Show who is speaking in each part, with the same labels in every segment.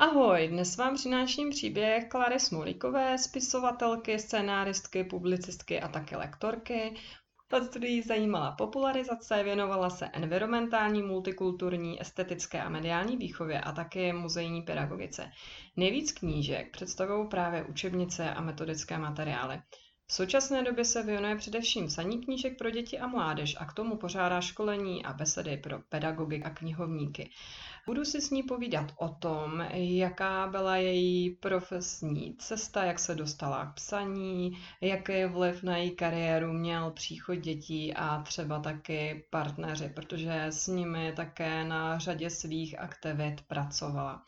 Speaker 1: Ahoj, dnes vám přináším příběh Klary Smolíkové, spisovatelky, scénáristky, publicistky a také lektorky. Jí zajímala popularizace, věnovala se environmentální, multikulturní, estetické a mediální výchově a také muzejní pedagogice. Nejvíc knížek představují právě učebnice a metodické materiály. V současné době se věnuje především psaní knížek pro děti a mládež a k tomu pořádá školení a besedy pro pedagogy a knihovníky. Budu si s ní povídat o tom, jaká byla její profesní cesta, jak se dostala k psaní, jaký vliv na její kariéru měl příchod dětí a třeba taky partneři, protože s nimi také na řadě svých aktivit pracovala.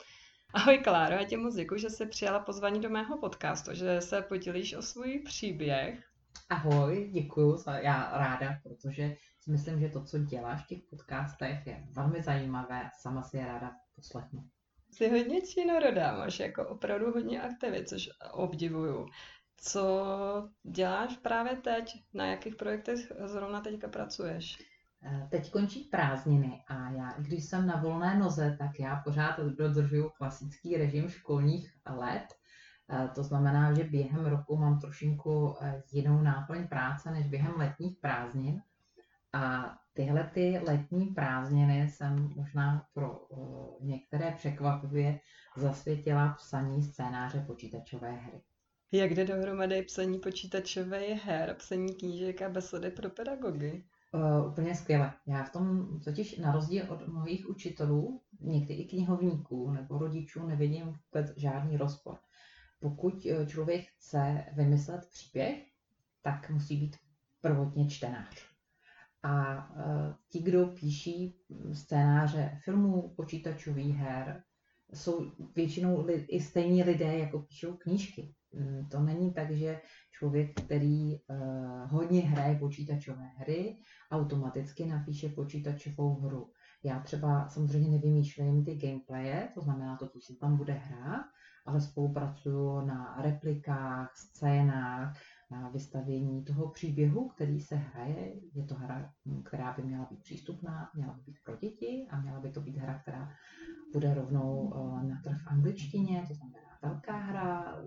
Speaker 1: Ahoj Kláro, já tě moc děkuji, že jsi přijala pozvání do mého podcastu, že se podělíš o svůj příběh.
Speaker 2: Ahoj, děkuji, já ráda, protože si myslím, že to, co děláš v těch podcastech, je velmi zajímavé a sama si je ráda poslechnu.
Speaker 1: Jsi hodně činorodá, máš jako opravdu hodně aktivit, což obdivuju. Co děláš právě teď? Na jakých projektech zrovna teďka pracuješ?
Speaker 2: Eh, teď končí prázdniny a já, když jsem na volné noze, tak já pořád dodržuju klasický režim školních let. Eh, to znamená, že během roku mám trošinku eh, jinou náplň práce než během letních prázdnin. A tyhle ty letní prázdniny jsem možná pro některé překvapivě zasvětila psaní scénáře počítačové hry.
Speaker 1: Jak jde dohromady psaní počítačové her, psaní knížek a besedy pro pedagogy?
Speaker 2: Uh, úplně skvěle. Já v tom totiž na rozdíl od mnohých učitelů, někdy i knihovníků nebo rodičů nevidím vůbec žádný rozpor. Pokud eh, člověk chce vymyslet příběh, tak musí být prvotně čtenář. A uh, ti, kdo píší scénáře filmů, počítačových her, jsou většinou i stejní lidé, jako píšou knížky. Mm, to není tak, že člověk, který uh, hodně hraje počítačové hry, automaticky napíše počítačovou hru. Já třeba samozřejmě nevymýšlím ty gameplaye, to znamená to, co se tam bude hrát, ale spolupracuju na replikách, scénách, na vystavění toho příběhu, který se hraje. Je to hra, která by měla být přístupná, měla by být pro děti a měla by to být hra, která bude rovnou eh, na trh v angličtině, to znamená velká hra,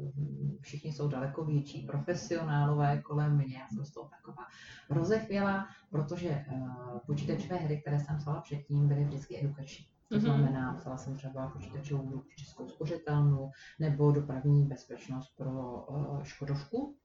Speaker 2: všichni jsou daleko větší profesionálové kolem mě, já jsem z toho taková rozechvěla, protože uh, počítačové hry, které jsem psala předtím, byly vždycky edukační. To mhm. znamená, psala jsem třeba počítačovou Českou spořitelnu nebo dopravní bezpečnost pro uh, Škodovku,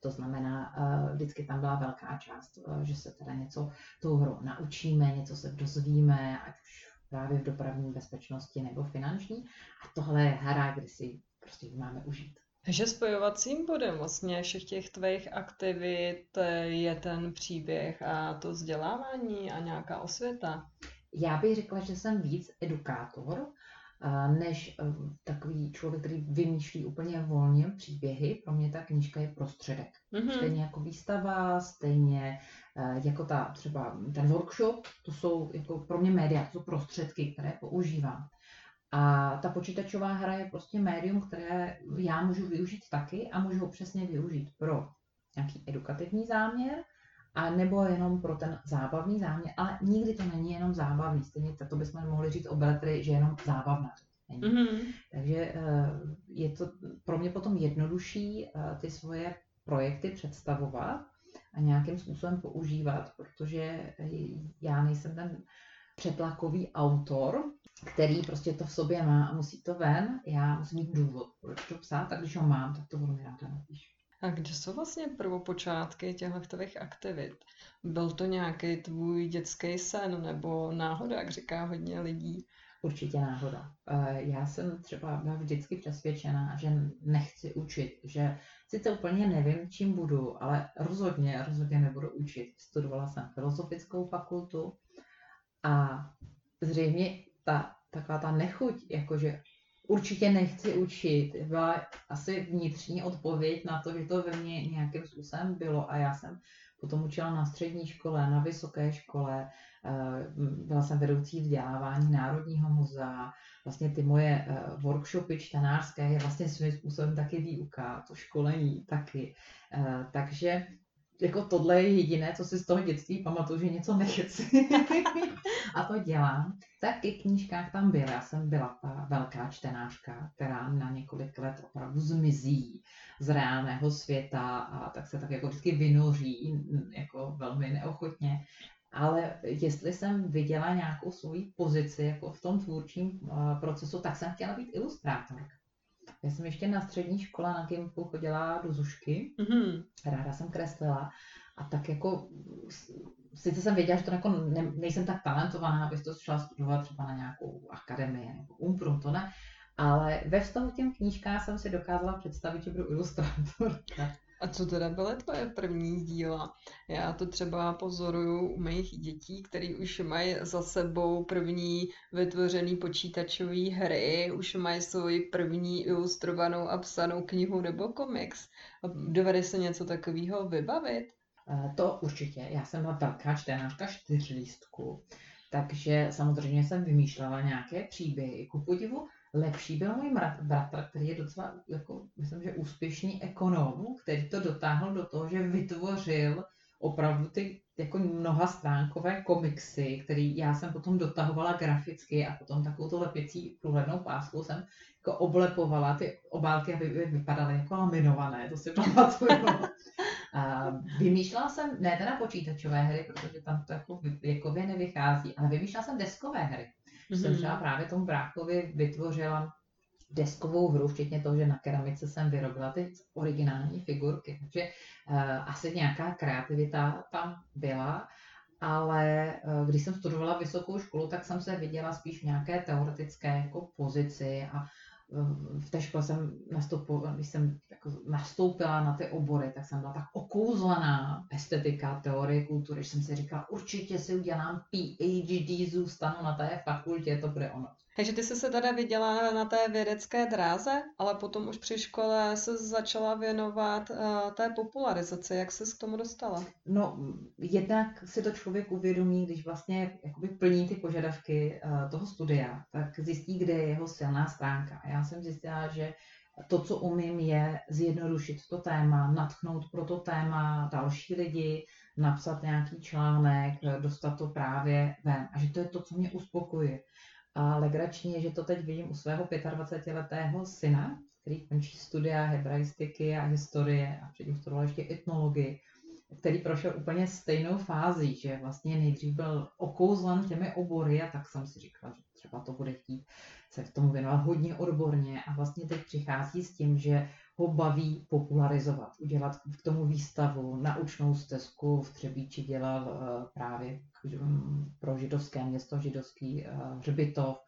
Speaker 2: to znamená, uh, vždycky tam byla velká část, uh, že se teda něco tou hrou naučíme, něco se dozvíme, ať už právě v dopravní bezpečnosti nebo finanční. A tohle je hra, kde si prostě máme užít.
Speaker 1: Takže spojovacím bodem vlastně všech těch tvých aktivit je ten příběh a to vzdělávání a nějaká osvěta.
Speaker 2: Já bych řekla, že jsem víc edukátor, než e, takový člověk, který vymýšlí úplně volně příběhy. Pro mě ta knížka je prostředek. Mm-hmm. Stejně jako výstava, stejně jako ta třeba ten workshop, to jsou jako pro mě média, to jsou prostředky, které používám. A ta počítačová hra je prostě médium, které já můžu využít taky a můžu ho přesně využít pro nějaký edukativní záměr, a nebo jenom pro ten zábavný záměr, ale nikdy to není jenom zábavný. Stejně to bychom mohli říct o beletry, že jenom zábavná. Mm-hmm. Takže eh, je to pro mě potom jednodušší eh, ty svoje projekty představovat a nějakým způsobem používat, protože já nejsem ten přetlakový autor, který prostě to v sobě má a musí to ven. Já musím mít důvod, proč to psát, a když ho mám, tak to velmi ráda napíšu.
Speaker 1: A kde jsou vlastně prvopočátky těchto aktivit? Byl to nějaký tvůj dětský sen nebo náhoda, jak říká hodně lidí?
Speaker 2: Určitě náhoda. Eh, já jsem třeba byla vždycky přesvědčená, že nechci učit, že sice úplně nevím, čím budu, ale rozhodně, rozhodně nebudu učit. Studovala jsem filozofickou fakultu a zřejmě ta taková ta nechuť, jakože určitě nechci učit, byla asi vnitřní odpověď na to, že to ve mně nějakým způsobem bylo a já jsem potom učila na střední škole, na vysoké škole, eh, byla jsem vedoucí vzdělávání Národního muzea, vlastně ty moje eh, workshopy čtenářské je vlastně svým způsobem taky výuka, to školení taky. Eh, takže jako tohle je jediné, co si z toho dětství pamatuju, že něco nechci. a to dělám. Tak ke knížkách tam byl. Já jsem byla ta velká čtenářka, která na několik let opravdu zmizí z reálného světa a tak se tak jako vždycky vynoří jako velmi neochotně. Ale jestli jsem viděla nějakou svoji pozici jako v tom tvůrčím eh, procesu, tak jsem chtěla být ilustrátorka. Já jsem ještě na střední škole na Gimpu chodila do Zušky, mm-hmm. ráda jsem kreslila a tak jako, sice jsem věděla, že to jako ne, nejsem tak talentovaná, abych to šla studovat třeba na nějakou akademii nebo umprum, to ne, ale ve vztahu k těm knížkám jsem si dokázala představit, že budu ilustrátorka.
Speaker 1: A co teda byly tvoje první díla? Já to třeba pozoruju u mých dětí, který už mají za sebou první vytvořený počítačové hry, už mají svoji první ilustrovanou a psanou knihu nebo komiks. Dovede se něco takového vybavit?
Speaker 2: Eh, to určitě. Já jsem byla velká čtenářka čtyřlístku, takže samozřejmě jsem vymýšlela nějaké příběhy. Ku podivu lepší byl můj bratr, který je docela, jako, myslím, že úspěšný ekonom, který to dotáhl do toho, že vytvořil opravdu ty jako mnoha stránkové komiksy, který já jsem potom dotahovala graficky a potom takovou to lepěcí průhlednou pásku jsem jako oblepovala ty obálky, aby vypadaly jako laminované, to si pamatuju. A vymýšlela jsem, ne teda počítačové hry, protože tam to jako věkově nevychází, ale vymýšlela jsem deskové hry. Mm-hmm. Jsem třeba právě tomu bráchovi vytvořila deskovou hru, včetně toho, že na keramice jsem vyrobila ty originální figurky. Takže uh, asi nějaká kreativita tam byla, ale uh, když jsem studovala vysokou školu, tak jsem se viděla spíš v nějaké teoretické jako pozici a v té škole jsem nastupovala, když jsem nastoupila na ty obory, tak jsem byla tak okouzlená estetika, teorie kultury, že jsem si říkala, určitě si udělám PhD, zůstanu na té fakultě, to bude ono.
Speaker 1: Takže ty jsi se teda viděla na té vědecké dráze, ale potom už při škole se začala věnovat uh, té popularizaci. Jak se k tomu dostala?
Speaker 2: No, jednak si to člověk uvědomí, když vlastně jakoby plní ty požadavky uh, toho studia, tak zjistí, kde je jeho silná stránka. Já jsem zjistila, že to, co umím, je zjednodušit to téma, natchnout pro to téma další lidi, napsat nějaký článek, dostat to právě ven. A že to je to, co mě uspokojuje. A legrační je, že to teď vidím u svého 25-letého syna, který končí studia hebraistiky a historie a předtím studoval ještě etnologii, který prošel úplně stejnou fází, že vlastně nejdřív byl okouzlen těmi obory a tak jsem si říkala, že třeba to bude chtít se k tomu věnovat hodně odborně a vlastně teď přichází s tím, že ho baví popularizovat, udělat k tomu výstavu, naučnou stezku v Třebíči dělal uh, právě um, pro židovské město, židovský uh, hřbitov,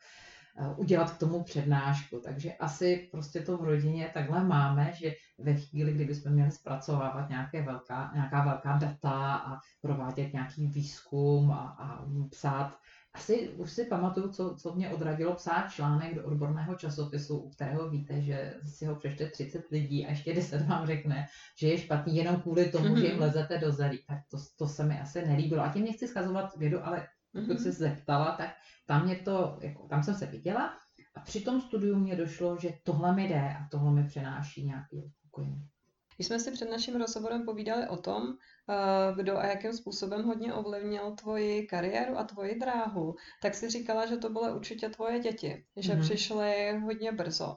Speaker 2: uh, udělat k tomu přednášku. Takže asi prostě to v rodině takhle máme, že ve chvíli, kdy bychom měli zpracovávat nějaké velká, nějaká velká data a provádět nějaký výzkum a, a psát asi už si pamatuju, co, co mě odradilo psát článek do odborného časopisu, u kterého víte, že si ho přečte 30 lidí a ještě 10 vám řekne, že je špatný jenom kvůli tomu, mm-hmm. že jim mhm. lezete do zelí. Tak to, to se mi asi nelíbilo. A tím nechci schazovat vědu, ale pokud mm-hmm. se zeptala, tak tam, mě to, jako, tam jsem se viděla a při tom studiu mě došlo, že tohle mi jde a tohle mi přináší nějaký uspokojení.
Speaker 1: Když jsme si před naším rozhovorem povídali o tom, eh, kdo a jakým způsobem hodně ovlivnil tvoji kariéru a tvoji dráhu, tak si říkala, že to byly určitě tvoje děti, že mm-hmm. přišly hodně brzo.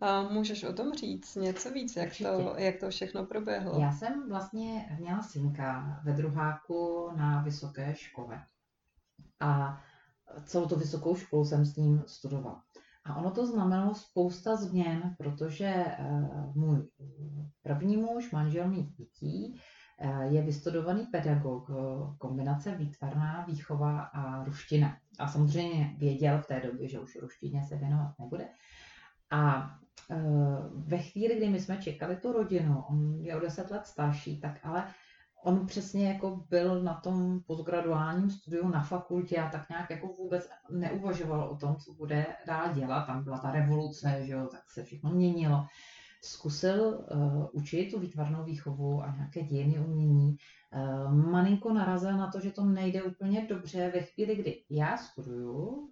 Speaker 1: A můžeš o tom říct něco víc, jak to, jak to všechno proběhlo?
Speaker 2: Já jsem vlastně měla synka ve druháku na vysoké škole. A celou tu vysokou školu jsem s ním studovala. A ono to znamenalo spousta změn, protože uh, můj první muž, manžel mých dětí, uh, je vystudovaný pedagog, uh, kombinace výtvarná výchova a ruština. A samozřejmě věděl v té době, že už ruštině se věnovat nebude. A ve chvíli, kdy my jsme čekali tu rodinu, on je o deset let starší, tak ale on přesně jako byl na tom postgraduálním studiu na fakultě a tak nějak jako vůbec neuvažoval o tom, co bude dál dělat. Tam byla ta revoluce, že jo, tak se všechno měnilo. Zkusil uh, učit tu výtvarnou výchovu a nějaké dějiny umění. Uh, malinko narazil na to, že to nejde úplně dobře ve chvíli, kdy já studuju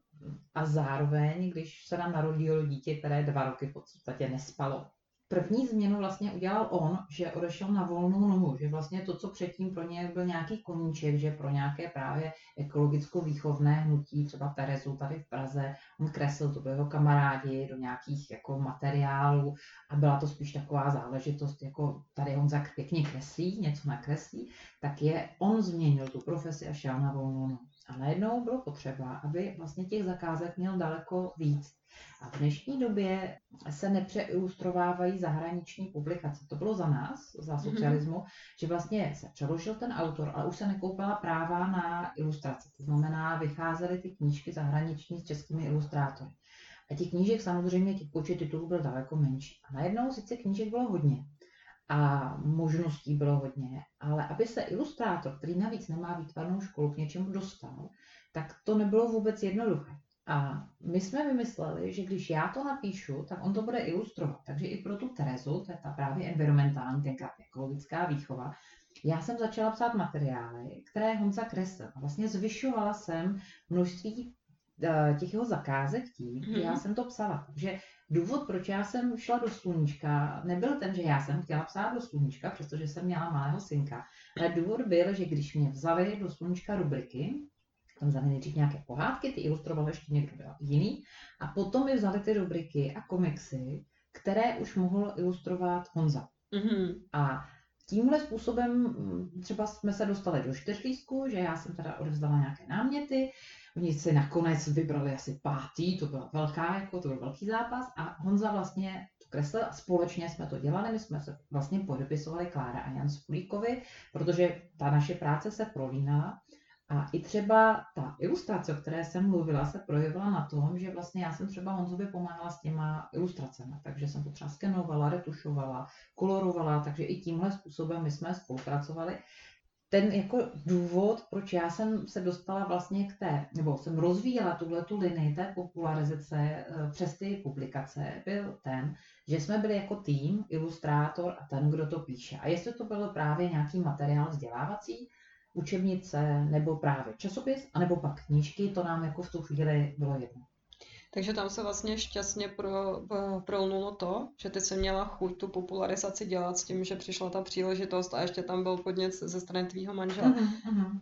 Speaker 2: a zároveň, když se nám narodilo dítě, které dva roky v podstatě nespalo, první změnu vlastně udělal on, že odešel na volnou nohu, že vlastně to, co předtím pro ně byl nějaký koníček, že pro nějaké právě ekologickou výchovné hnutí, třeba Terezu tady v Praze, on kreslil, to byly jeho kamarádi do nějakých jako materiálů a byla to spíš taková záležitost, jako tady on zak pěkně kreslí, něco nakreslí, tak je, on změnil tu profesi a šel na volnou nohu. A najednou bylo potřeba, aby vlastně těch zakázek měl daleko víc. A v dnešní době se nepřeilustrovávají zahraniční publikace. To bylo za nás, za mhm. socialismu, mm-hmm. že vlastně se přeložil ten autor, ale už se nekoupila práva na ilustrace. To znamená, vycházely ty knížky zahraniční s českými ilustrátory. A těch knížek samozřejmě, těch počet titulů byl daleko menší. A najednou sice knížek bylo hodně a možností bylo hodně, ale aby se ilustrátor, který navíc nemá výtvarnou školu, k něčemu dostal, tak to nebylo vůbec jednoduché. A my jsme vymysleli, že když já to napíšu, tak on to bude ilustrovat. Takže i pro tu Terezu, to je ta právě environmentální, tenkrát ekologická výchova, já jsem začala psát materiály, které Honza kreslil. Vlastně zvyšovala jsem množství těch jeho zakázek tím, že já mhm. jsem to psala. Takže důvod, proč já jsem šla do sluníčka, nebyl ten, že já jsem chtěla psát do sluníčka, přestože jsem měla malého synka, ale důvod byl, že když mě vzali do sluníčka rubriky, tam vzali nejdřív nějaké pohádky, ty ilustroval ještě někdo jiný, a potom mi vzali ty rubriky a komiksy, které už mohl ilustrovat Honza. Mm-hmm. A tímhle způsobem mm, třeba jsme se dostali do čtyřlístku, že já jsem teda odevzdala nějaké náměty, oni si nakonec vybrali asi pátý, to byla velká, jako to byl velký zápas a Honza vlastně to kreslil a společně jsme to dělali, my jsme se vlastně podepisovali Klára a Jan Spulíkovi, protože ta naše práce se prolínala a i třeba ta ilustrace, o které jsem mluvila, se projevila na tom, že vlastně já jsem třeba Honzovi pomáhala s těma ilustracemi, takže jsem to třeba skenovala, retušovala, kolorovala, takže i tímhle způsobem my jsme spolupracovali. Ten jako důvod, proč já jsem se dostala vlastně k té, nebo jsem rozvíjela tuhle tu linii té popularizace eh, přes ty publikace, byl ten, že jsme byli jako tým, ilustrátor a ten, kdo to píše. A jestli to bylo právě nějaký materiál vzdělávací, učebnice nebo právě časopis, anebo pak knížky, to nám jako v tu chvíli bylo jedno.
Speaker 1: Takže tam se vlastně šťastně pro, prolnulo to, že ty jsi měla chuť tu popularizaci dělat s tím, že přišla ta příležitost a ještě tam byl podnět ze strany tvýho manžela. Uh-huh,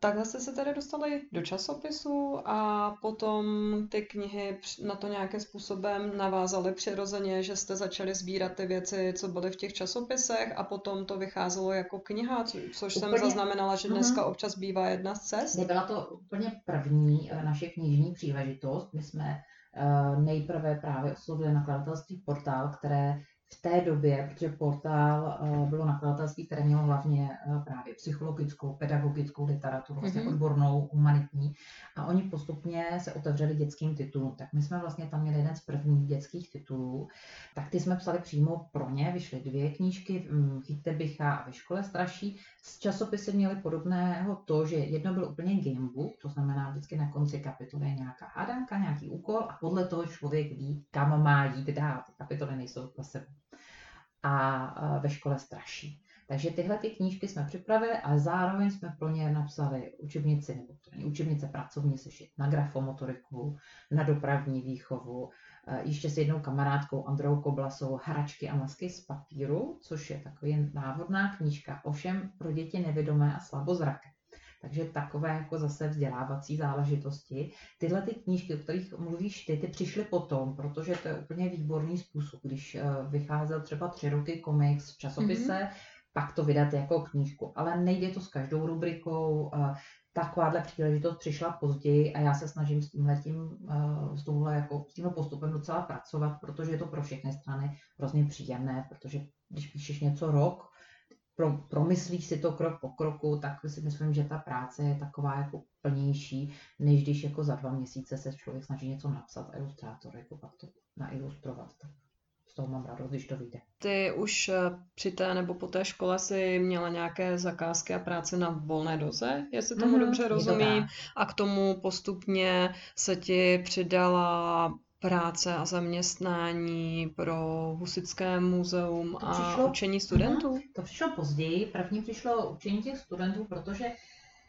Speaker 1: Takhle jste se tedy dostali do časopisu a potom ty knihy na to nějakým způsobem navázaly přirozeně, že jste začali sbírat ty věci, co byly v těch časopisech a potom to vycházelo jako kniha, což úplně, jsem zaznamenala, že dneska uh-huh. občas bývá jedna z cest.
Speaker 2: Nebyla to úplně první eh, naše knižní příležitost. My jsme eh, nejprve právě oslovili nakladatelství Portál, které v té době, protože portál uh, bylo nakladatelství, které mělo hlavně uh, právě psychologickou, pedagogickou literaturu, vlastně mm-hmm. odbornou, humanitní, a oni postupně se otevřeli dětským titulům. Tak my jsme vlastně tam měli jeden z prvních dětských titulů, tak ty jsme psali přímo pro ně, vyšly dvě knížky, um, Chyťte bycha a ve škole straší. Z časopisy měly podobného to, že jedno byl úplně gamebook, to znamená vždycky na konci kapitoly je nějaká hádanka, nějaký úkol a podle toho člověk ví, kam má jít dál. Ty kapitoly nejsou zase a ve škole straší. Takže tyhle ty knížky jsme připravili a zároveň jsme pro ně napsali učebnici, nebo učebnice, pracovní sešit na grafomotoriku, na dopravní výchovu, ještě s jednou kamarádkou Androu Koblasou Hračky a masky z papíru, což je takový návodná knížka, ovšem pro děti nevědomé a slabozraké. Takže takové jako zase vzdělávací záležitosti. Tyhle ty knížky, o kterých mluvíš ty, ty přišly potom, protože to je úplně výborný způsob. Když eh, vycházel třeba tři roky komiks v časopise, mm-hmm. pak to vydat jako knížku. Ale nejde to s každou rubrikou. Eh, takováhle příležitost přišla později a já se snažím s tímhletím, eh, s, touhle jako, s tímhle postupem docela pracovat, protože je to pro všechny strany hrozně příjemné, protože když píšeš něco rok, pro, promyslíš si to krok po kroku, tak si myslím, že ta práce je taková jako plnější, než když jako za dva měsíce se člověk snaží něco napsat a ilustrátor jako pak to nailustrovat. Tak z toho mám radost, když to vyjde.
Speaker 1: Ty už eh, při té nebo po té škole si měla nějaké zakázky a práce na volné doze, jestli tomu mm-hmm, dobře rozumím, a k tomu postupně se ti přidala práce a zaměstnání pro Husické muzeum to a přišlo, učení studentů?
Speaker 2: Aha, to přišlo později. První přišlo učení těch studentů, protože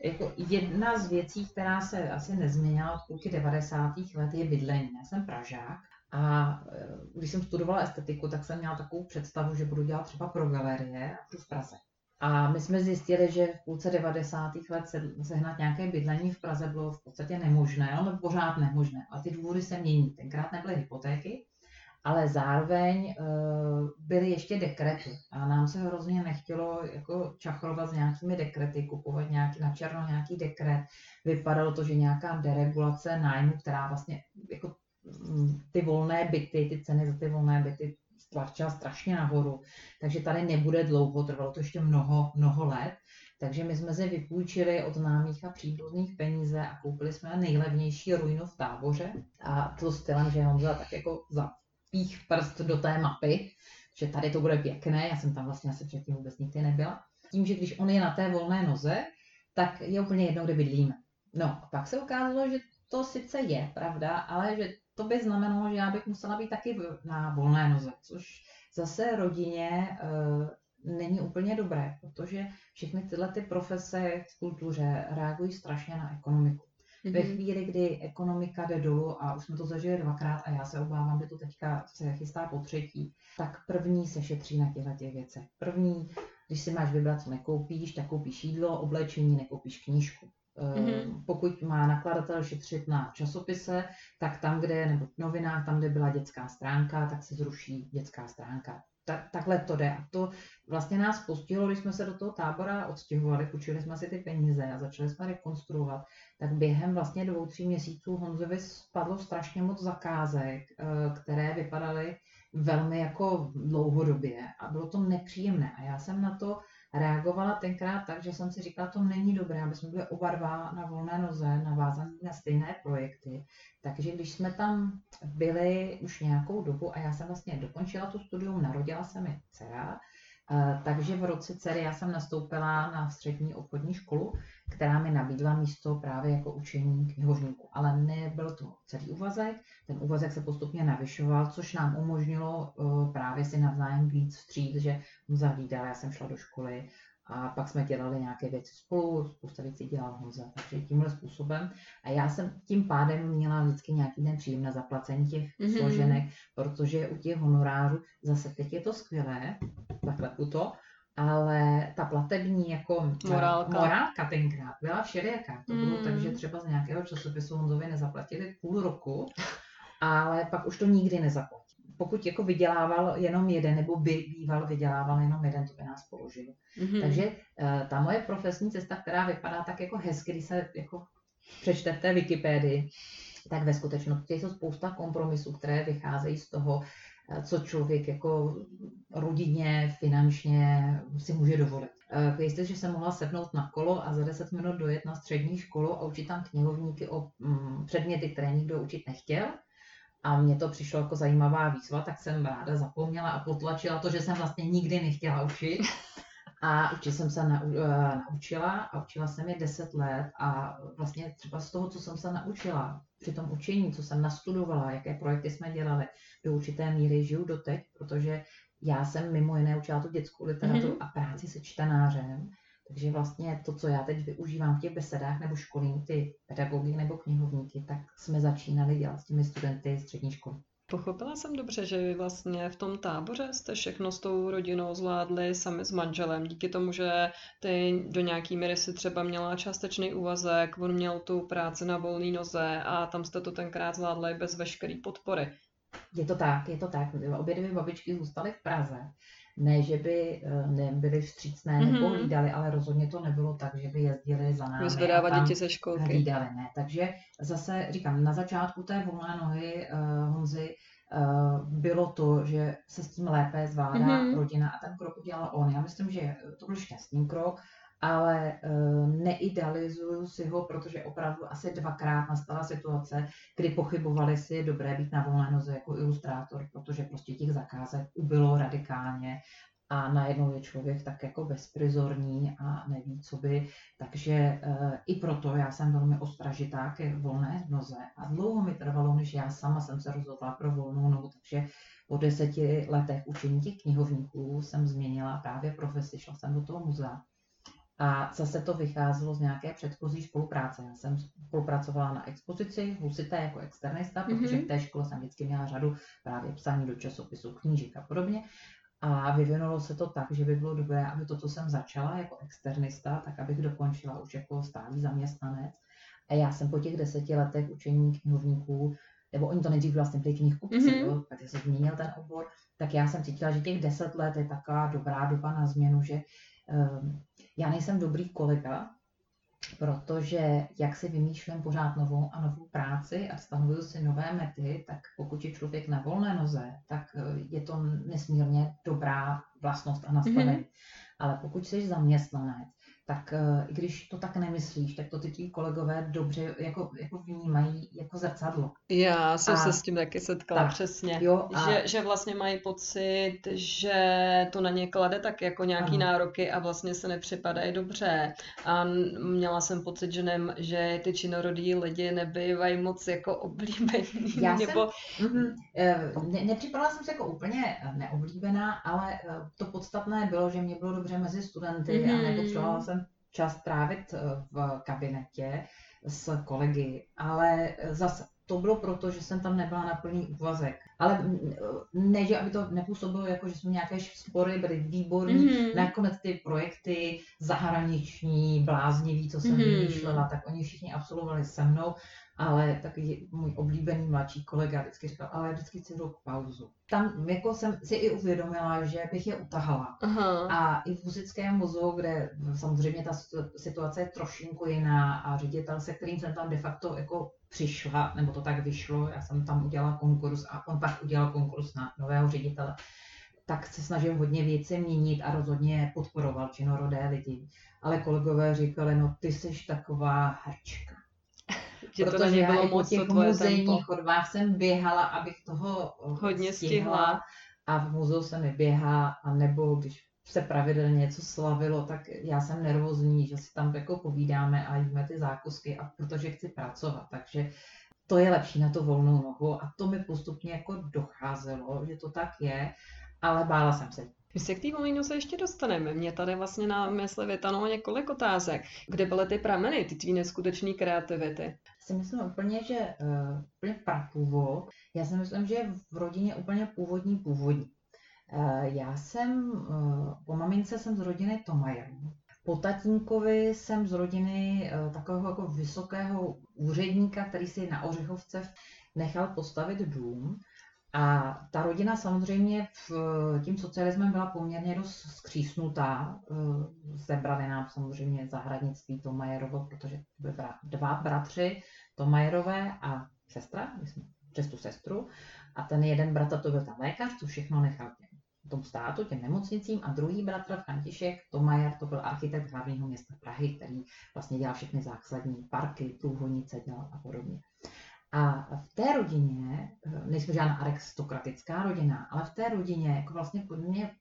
Speaker 2: jako jedna z věcí, která se asi nezměnila od půlky 90. let, je bydlení. Já jsem Pražák a e, když jsem studovala estetiku, tak jsem měla takovou představu, že budu dělat třeba pro galerie a v Praze. A my jsme zjistili, že v půlce 90. let sehnat nějaké bydlení v Praze bylo v podstatě nemožné, ale pořád nemožné. A ty důvody se mění. Tenkrát nebyly hypotéky, ale zároveň uh, byly ještě dekrety. A nám se hrozně nechtělo jako čachrovat s nějakými dekrety, kupovat nějaký, na černo nějaký dekret. Vypadalo to, že nějaká deregulace nájmu, která vlastně jako mm, ty volné byty, ty ceny za ty volné byty stlačila strašně nahoru, takže tady nebude dlouho, trvalo to ještě mnoho, mnoho let. Takže my jsme se vypůjčili od známých a příbuzných peníze a koupili jsme nejlevnější ruinu v táboře. A to stylem, že Honza tak jako zapích prst do té mapy, že tady to bude pěkné, já jsem tam vlastně asi předtím vůbec nikdy nebyla. Tím, že když on je na té volné noze, tak je úplně jedno, kde bydlíme. No, a pak se ukázalo, že to sice je pravda, ale že to by znamenalo, že já bych musela být taky na volné noze, což zase rodině uh, není úplně dobré, protože všechny tyhle ty profese v kultuře reagují strašně na ekonomiku. Mm-hmm. Ve mhm. chvíli, kdy ekonomika jde dolů a už jsme to zažili dvakrát a já se obávám, že to teďka se chystá po třetí, tak první se šetří na těchto těch věcech. První, když si máš vybrat, co nekoupíš, tak koupíš jídlo, oblečení, nekoupíš knížku. Mm-hmm. Pokud má nakladatel šetřit na časopise, tak tam, kde, nebo v novinách, tam, kde byla dětská stránka, tak se zruší dětská stránka. Tak, takhle to jde. A to vlastně nás postihlo, když jsme se do toho tábora odstěhovali, půjčili jsme si ty peníze a začali jsme rekonstruovat, tak během vlastně dvou, tří měsíců Honzovi spadlo strašně moc zakázek, eh, které vypadaly velmi jako dlouhodobě a bylo to nepříjemné. A já jsem na to reagovala tenkrát tak, že jsem si říkala, to není dobré, aby jsme byli oba dva na volné noze, navázaní na stejné projekty. Takže když jsme tam byli už nějakou dobu a já jsem vlastně dokončila tu studium, narodila se mi dcera, takže v roce dcery já jsem nastoupila na střední obchodní školu, která mi nabídla místo právě jako učení knihovníku. Ale nebyl to celý úvazek, ten úvazek se postupně navyšoval, což nám umožnilo uh, právě si navzájem víc vstříc, že Honza hlídal, já jsem šla do školy a pak jsme dělali nějaké věci spolu, spousta věcí dělal Honza, takže tímhle způsobem. A já jsem tím pádem měla vždycky nějaký ten příjem na zaplacení těch mm-hmm. složenek, protože u těch honorářů zase teď je to skvělé, takhle to, ale ta platební jako
Speaker 1: morálka,
Speaker 2: morálka tenkrát byla všelijaká. To bylo mm. tak, že třeba z nějakého časopisu Honzovi nezaplatili půl roku, ale pak už to nikdy nezaplatí. Pokud jako vydělával jenom jeden, nebo by býval vydělával jenom jeden, to by nás položil. Mm-hmm. Takže uh, ta moje profesní cesta, která vypadá tak jako hezky, když se jako přečte v té Wikipedii, tak ve skutečnosti jsou spousta kompromisů, které vycházejí z toho, Eh, co člověk jako rodině, finančně si může dovolit. Eh, jste, že jsem mohla sednout na kolo a za 10 minut dojet na střední školu a učit tam knihovníky o mm, předměty, které nikdo učit nechtěl. A mně to přišlo jako zajímavá výzva, tak jsem ráda zapomněla a potlačila to, že jsem vlastně nikdy nechtěla učit. A určitě jsem se eh, naučila a učila jsem je 10 let a vlastně třeba z toho, co jsem se naučila při tom učení, co jsem nastudovala, jaké projekty jsme dělali, do určité míry žiju doteď, protože já jsem mimo jiné učila tu dětskou literaturu mm-hmm. a práci se čtenářem, takže vlastně to, co já teď využívám v těch besedách nebo školím ty pedagogy nebo knihovníky, tak jsme začínali dělat s těmi studenty střední školy.
Speaker 1: Pochopila jsem dobře, že vy vlastně v tom táboře jste všechno s tou rodinou zvládli sami s manželem, díky tomu, že ty do nějaký míry si třeba měla částečný úvazek, on měl tu práci na volné noze a tam jste to tenkrát zvládli bez veškeré podpory.
Speaker 2: Je to tak, je to tak. Obě dvě babičky zůstaly v Praze. Ne, že by eh, nebyly vstřícné mm-hmm. nebo hlídali, ale rozhodně to nebylo tak, že by jezdili za námi.
Speaker 1: Vyzvedávat děti ze školky.
Speaker 2: Hlídali, ne. Takže zase říkám, na začátku té volné nohy uh, Honzy uh, bylo to, že se s tím lépe zvládá mm-hmm. rodina a ten krok udělal on. Já myslím, že to byl šťastný krok ale uh, neidealizuju si ho, protože opravdu asi dvakrát nastala situace, kdy pochybovali si, je dobré být na volné noze jako ilustrátor, protože prostě těch zakázek ubylo radikálně a najednou je člověk tak jako bezprizorní a neví, co by. Takže uh, i proto já jsem velmi ostražitá ke volné noze a dlouho mi trvalo, než já sama jsem se rozhodla pro volnou nohu, takže po deseti letech učení těch knihovníků jsem změnila právě profesi, šla jsem do toho muzea A zase to vycházelo z nějaké předchozí spolupráce. Já jsem spolupracovala na expozici Husité jako externista, protože mm-hmm. v té škole jsem vždycky měla řadu právě psání do časopisů, knížek a podobně. A vyvinulo se to tak, že by bylo dobré, aby to, co jsem začala jako externista, tak abych dokončila už jako stálý zaměstnanec. A já jsem po těch deseti letech učení knihovníků, nebo oni to nejdřív vlastně byli knihkupci, mm-hmm. tak se změnil ten obor, tak já jsem cítila, že těch deset let je taková dobrá doba na změnu, že um, já nejsem dobrý kolega, protože jak si vymýšlím pořád novou a novou práci a stanovuju si nové mety, tak pokud je člověk na volné noze, tak eh, je to nesmírně dobrá vlastnost a nastavení. Mm-hmm. Ale pokud jsi zaměstnanec, tak uh, i když to tak nemyslíš, tak to ty tvý kolegové dobře jako, jako vnímají jako zrcadlo.
Speaker 1: Já jsem a, se s tím taky setkala tak, přesně, jo, a, že, že vlastně mají pocit, že to na ně klade tak jako nějaký ano. nároky a vlastně se nepřipadají dobře. A měla jsem pocit, že, ne, že ty činorodí lidi nebývají moc jako oblíbení.
Speaker 2: Já nebo... jsem, mm, ne, nepřipadala jsem se jako úplně neoblíbená, ale to podstatné bylo, že mě bylo dobře mezi studenty mm-hmm. a nepotřebovala jsem čas trávit eh, v kabinetě s kolegy, ale zase to bylo proto, že jsem tam nebyla na plný úvazek. Ale ne, že aby to nepůsobilo jako, že jsme nějaké spory, byly výborní. Mm-hmm. Nakonec ty projekty zahraniční, bláznivý, co jsem mm-hmm. vymýšlela, tak oni všichni absolvovali se mnou ale taky můj oblíbený mladší kolega vždycky říkal, ale já vždycky si jdu pauzu. Tam jako jsem si i uvědomila, že bych je utahala. Aha. A i v Husickém muzeu, kde samozřejmě ta situace je trošinku jiná a ředitel, se kterým jsem tam de facto jako přišla, nebo to tak vyšlo, já jsem tam udělala konkurs a on pak udělal konkurs na nového ředitele, tak se snažím hodně věci měnit a rozhodně podporoval činorodé lidi. Ale kolegové říkali, no ty jsi taková herčka Protože to na bylo moc těch muzejních chodbách jsem běhala, abych toho
Speaker 1: eh, hodně stihla. stihla.
Speaker 2: A v muzeu se mi běhá, a nebo když se pravidelně něco slavilo, tak já jsem nervózní, že si tam jako povídáme a jíme ty zákusky, a protože chci pracovat. Takže to je lepší na to volnou nohu a to mi postupně jako docházelo, že to tak je, ale bála jsem se.
Speaker 1: My se k té volné se ještě dostaneme. Mě tady vlastně na mysli vytanulo několik otázek. Kde byly ty prameny, ty tvý neskutečné kreativity?
Speaker 2: Si myslím úplně, že uh, úplně prapůvod. Já si myslím, že v rodině úplně původní původní. Uh, já jsem, uh, po mamince jsem z rodiny Tomajerů. Po tatínkovi jsem z rodiny uh, takového jako vysokého úředníka, který si na Ořechovce nechal postavit dům. A ta rodina samozřejmě v, tím socialismem byla poměrně dost skřísnutá. Zebrali nám samozřejmě zahradnictví Tomajerovo, protože byly dva bratři Tomajerové a sestra, my jsme přes tu sestru. A ten jeden bratr to byl ten lékař, co všechno nechal těm, tomu státu, těm nemocnicím. A druhý bratr František Tomajer, to byl architekt hlavního města Prahy, který vlastně dělal všechny základní parky, průhodnice dělal a podobně. A v té rodině, eh, nejsme žádná aristokratická rodina, ale v té rodině, jako vlastně podmě,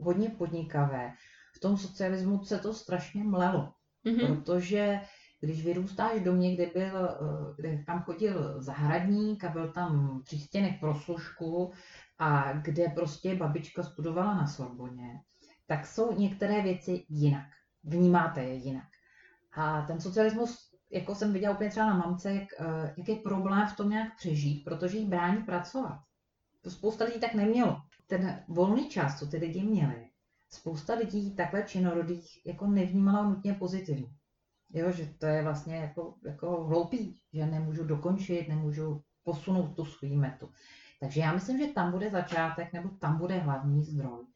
Speaker 2: hodně podnikavé, v tom socialismu se to strašně mlelo. Mm-hmm. Protože když vyrůstáš v domě, kde, byl, eh, kde tam chodil zahradník a byl tam přístěnek pro služku a kde prostě babička studovala na Sorboně, tak jsou některé věci jinak. Vnímáte je jinak. A ten socialismus jako jsem viděla úplně třeba na mamce, jak, eh, jak je problém v tom nějak přežít, protože jí brání pracovat. To spousta lidí tak nemělo. Ten volný čas, co ty lidi měli, spousta lidí takhle činorodých jako nevnímala nutně pozitivně. Jo, že to je vlastně jako, jako hloupý, že nemůžu dokončit, nemůžu posunout tu svou metu. Takže já myslím, že tam bude začátek, nebo tam bude hlavní zdroj.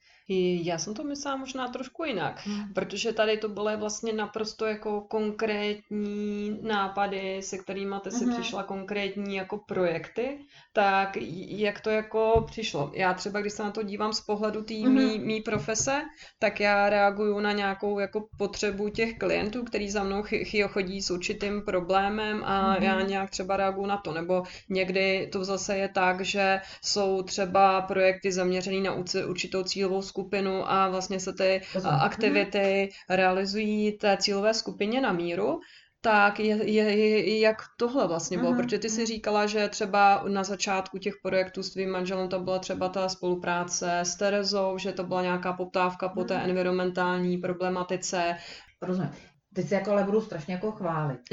Speaker 1: Já jsem to myslela možná trošku jinak, hmm. protože tady to byly vlastně naprosto jako konkrétní nápady, se kterými ty si hmm. přišla konkrétní jako projekty, tak jak to jako přišlo? Já třeba, když se na to dívám z pohledu té hmm. mý, mý profese, tak já reaguju na nějakou jako potřebu těch klientů, který za mnou ch- chodí s určitým problémem a hmm. já nějak třeba reaguju na to, nebo někdy to zase je tak, že jsou třeba projekty zaměřené na určitou cílovou skupinu a vlastně se ty Rozumím. aktivity realizují té cílové skupině na míru. Tak, je, je, je, jak tohle vlastně bylo,
Speaker 2: Mhm,
Speaker 1: protože ty si
Speaker 2: mhm.
Speaker 1: říkala, že třeba na začátku těch projektů s tvým manželem to byla třeba ta spolupráce s Terezou, že to byla nějaká poptávka po té
Speaker 2: Mhm.
Speaker 1: environmentální problematice.
Speaker 2: Rozumím. Teď se jako ale budu strašně jako chválit.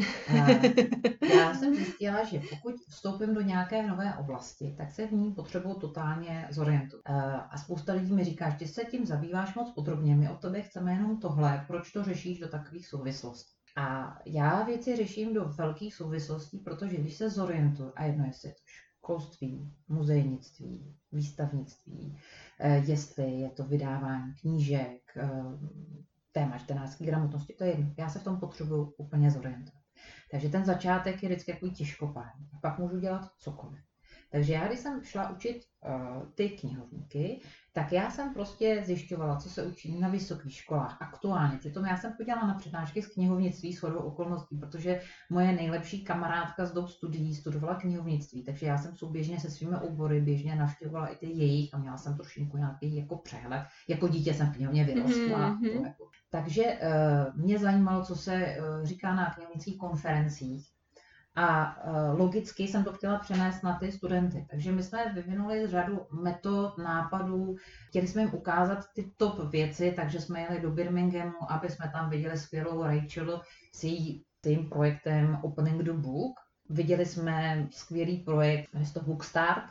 Speaker 2: Eh, Já jsem zjistila, že pokud vstoupím do nějaké nové oblasti, tak se v ní potřebuji totálně zorientovat. Eh, A spousta lidí mi říká, že se tím zabýváš moc podrobně, my od tebe chceme jenom tohle, proč to řešíš do takových souvislostí. A já věci řeším do velkých souvislostí, protože když se zorientuju, a jedno jestli je to školství, muzejnictví, výstavnictví, eh, jestli je to vydávání knížek, téma čtenářské gramotnosti, to je jedno. Já se v tom potřebuju úplně zorientovat. Takže ten začátek je vždycky takový těžkopádný. Pak můžu dělat cokoliv. Takže já, když jsem šla učit uh, ty knihovníky, tak já jsem prostě zjišťovala, co se učí na vysokých školách aktuálně. Přitom já jsem chodila na přednášky z knihovnictví s hodou okolností, protože moje nejlepší kamarádka z dob studií studovala knihovnictví, takže já jsem souběžně se svými obory běžně navštěvovala i ty jejich a měla jsem trošku nějaký jako přehled. Jako dítě jsem v knihovně vyrostla.
Speaker 1: Mhm,
Speaker 2: to
Speaker 1: mhm.
Speaker 2: jako. Takže uh, mě zajímalo, co se uh, říká na knihovnických konferencích. A uh, logicky jsem to chtěla přenést na ty studenty. Takže my jsme vyvinuli řadu metod, nápadů. Chtěli jsme jim ukázat ty top věci, takže jsme jeli do Birminghamu, aby jsme tam viděli skvělou Rachel s její tím projektem Opening the Book. Viděli jsme skvělý projekt, se to Bookstart,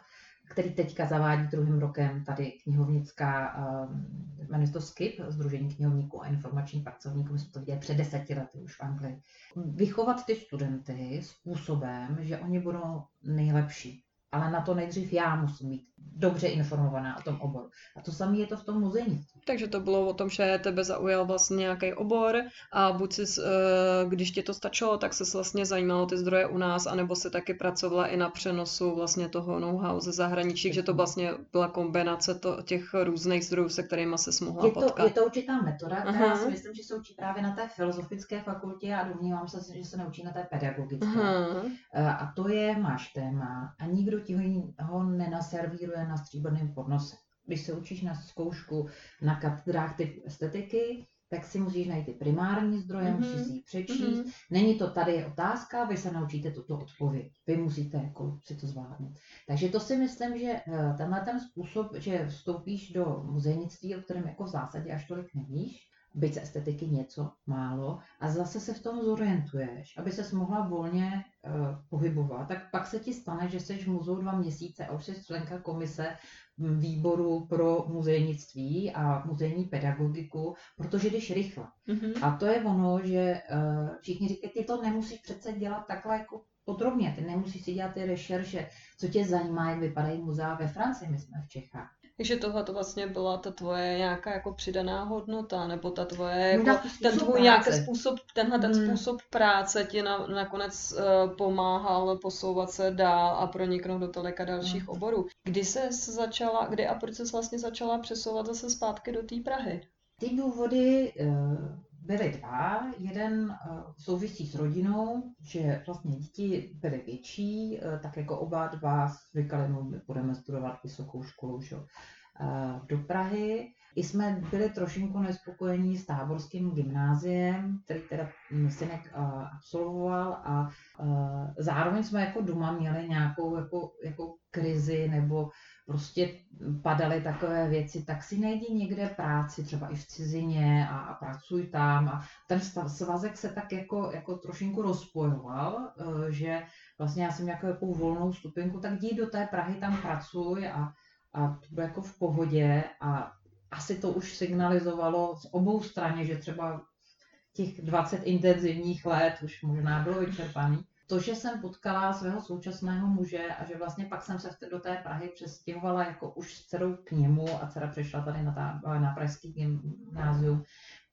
Speaker 2: který teďka zavádí druhým rokem tady knihovnická, um, jmenuje to SKIP, Združení knihovníků a informačních pracovníků, my jsme to viděli před deseti lety už v Anglii. Vychovat ty studenty způsobem, že oni budou nejlepší. Ale na to nejdřív já musím být dobře informovaná o tom oboru. A to samé je to v tom muzejnictví.
Speaker 1: Takže to bylo o tom, že tebe zaujal vlastně nějaký obor a buď si, eh, když ti to stačilo, tak se vlastně zajímalo ty zdroje u nás, anebo si taky pracovala i na přenosu vlastně toho know-how ze zahraničí, že to vlastně byla kombinace to, těch různých zdrojů, se kterými se mohla
Speaker 2: Je to,
Speaker 1: potkat.
Speaker 2: je to určitá metoda, která
Speaker 1: Aha.
Speaker 2: si myslím, že se učí právě na té filozofické fakultě a domnívám se, že se neučí na té pedagogické.
Speaker 1: Aha.
Speaker 2: Eh, A to je, máš téma a nikdo ti ho, ho nenaservíruje na stříbrném podnose. Když se učíš na zkoušku na katedrách typ estetiky, tak si musíš najít ty primární zdroje,
Speaker 1: Mhm,
Speaker 2: musíš si ji přečíst.
Speaker 1: Mhm.
Speaker 2: Není to tady je otázka, vy se naučíte tuto odpověď. Vy musíte jako si to zvládnout. Takže to si myslím, že eh, tenhle ten způsob, že vstoupíš do muzejnictví, o kterém jako v zásadě až tolik nevíš, byť z estetiky něco málo, a zase se v tom zorientuješ, aby ses mohla volně uh, pohybovat, tak pak se ti stane, že jsi v muzeu dva měsíce a už jsi členka komise mm, výboru pro muzejnictví a muzejní pedagogiku, protože jdeš rychle.
Speaker 1: Mhm.
Speaker 2: A to je ono, že uh, všichni říkají, ty to nemusíš přece dělat takhle jako podrobně, ty nemusíš si dělat ty rešerše, co tě zajímá, jak vypadají muzea ve Francii, my jsme v Čechách.
Speaker 1: Takže tohle to vlastně byla ta tvoje nějaká jako přidaná hodnota, nebo ta tvoje, jako, ten tvůj nějaký způsob, tenhle ten
Speaker 2: Hmm.
Speaker 1: způsob práce ti na, nakonec uh, pomáhal posouvat se dál a proniknout do tolika dalších
Speaker 2: Hmm.
Speaker 1: oborů. Kdy se začala, kdy a proč se vlastně začala přesouvat zase zpátky do té Prahy?
Speaker 2: Ty důvody eh, byly dva. Jeden eh, souvisí s rodinou, že vlastně děti byly větší, eh, tak jako oba dva říkali, no my budeme studovat vysokou školu že? eh, do Prahy. I jsme byli trošinku nespokojení s táborským gymnáziem, který teda synek absolvoval a zároveň jsme jako doma měli nějakou jako, jako krizi nebo prostě padaly takové věci, tak si najdi někde práci, třeba i v cizině a, a pracuj tam. A ten stav, svazek se tak jako, jako trošinku rozpojoval, eh, že vlastně já jsem jako, jako volnou stupinku, tak jdi do té Prahy, tam pracuj a, a to bude jako v pohodě a asi to už signalizovalo z obou straně, že třeba těch 20 intenzivních let už možná bylo vyčerpaný. To, že jsem potkala svého současného muže a že vlastně pak jsem se do té Prahy přestěhovala jako už s dcerou k němu a dcera přešla tady na, ta, na pražský gymnázium,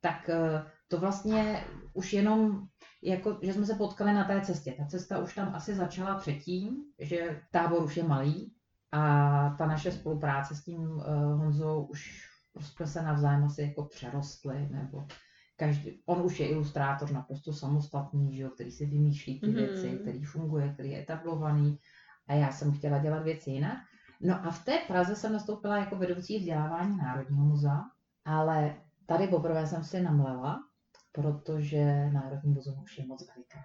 Speaker 2: tak eh, to vlastně už jenom, jako, že jsme se potkali na té cestě. Ta cesta už tam asi začala předtím, že tábor už je malý a ta naše spolupráce s tím uh, Honzou už prostě se navzájem asi jako přerostly, nebo každý, on už je ilustrátor naprosto samostatný, že jo, který si vymýšlí ty
Speaker 1: Mhm.
Speaker 2: věci, který funguje, který je etablovaný a já jsem chtěla dělat věci jinak. No a v té Praze jsem nastoupila jako vedoucí vzdělávání Národního muzea, ale tady poprvé jsem si namlela, protože Národní muzeum už je moc veliké.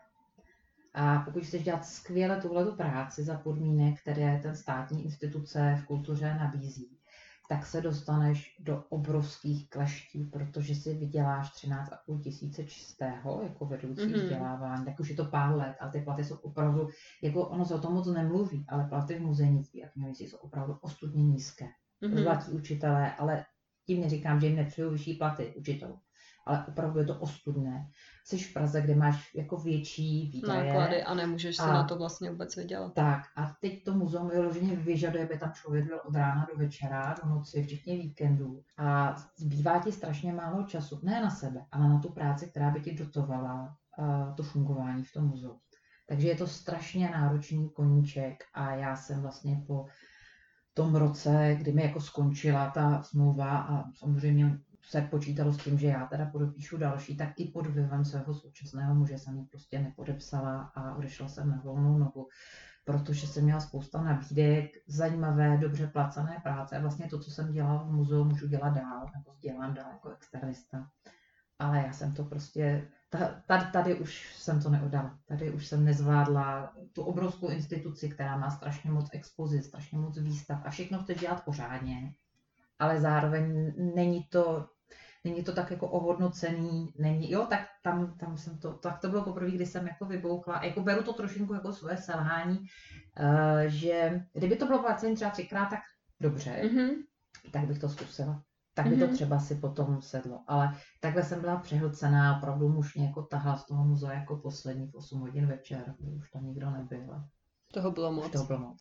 Speaker 2: A pokud chceš dělat skvěle tuhletu práci za podmínek, které ten státní instituce v kultuře nabízí, tak se dostaneš do obrovských kleští, protože si vyděláš 13,5 tisíce čistého jako vedoucí mm-hmm. vzdělávání, tak už je to pár let, ale ty platy jsou opravdu, jako ono se o tom moc nemluví, ale platy v muzejnictví a knihovnictví jsou opravdu ostudně nízké. Mm-hmm. Zlatí učitelé, ale tím neříkám, že jim nepřijou vyšší platy učitelů ale opravdu je to ostudné. Jsi v Praze, kde máš jako větší výdaje.
Speaker 1: Náklady a nemůžeš si a, na to vlastně vůbec vydělat.
Speaker 2: Tak a teď to muzeum vyloženě vyžaduje, aby tam člověk byl od rána do večera, do noci, včetně víkendů. A zbývá ti strašně málo času, ne na sebe, ale na tu práci, která by ti dotovala uh, to fungování v tom muzeu. Takže je to strašně náročný koníček a já jsem vlastně po tom roce, kdy mi jako skončila ta smlouva a samozřejmě se počítalo s tím, že já teda podepíšu další, tak i pod vlivem svého současného muže jsem ji prostě nepodepsala a odešla jsem na volnou nohu, protože jsem měla spousta nabídek, zajímavé, dobře placené práce vlastně to, co jsem dělala v muzeu, můžu dělat dál, nebo dělám dál jako externista. Ale já jsem to prostě, tady, tady už jsem to neodala. Tady už jsem nezvládla tu obrovskou instituci, která má strašně moc expozic, strašně moc výstav a všechno chce dělat pořádně ale zároveň není to, není to tak jako ohodnocený, není, jo, tak tam, tam jsem to, tak to bylo poprvé, kdy jsem jako vyboukla, jako beru to trošinku jako svoje selhání, uh, že kdyby to bylo placené třeba třikrát, tak dobře, mm-hmm. tak bych to zkusila. Tak by mm-hmm. to mhm. třeba si potom sedlo. Ale takhle jsem byla přehlcená, opravdu muž mě jako tahla z toho muzea jako poslední v 8 hodin večer, už tam nikdo nebyl.
Speaker 1: Toho bylo moc.
Speaker 2: Toho bylo moc.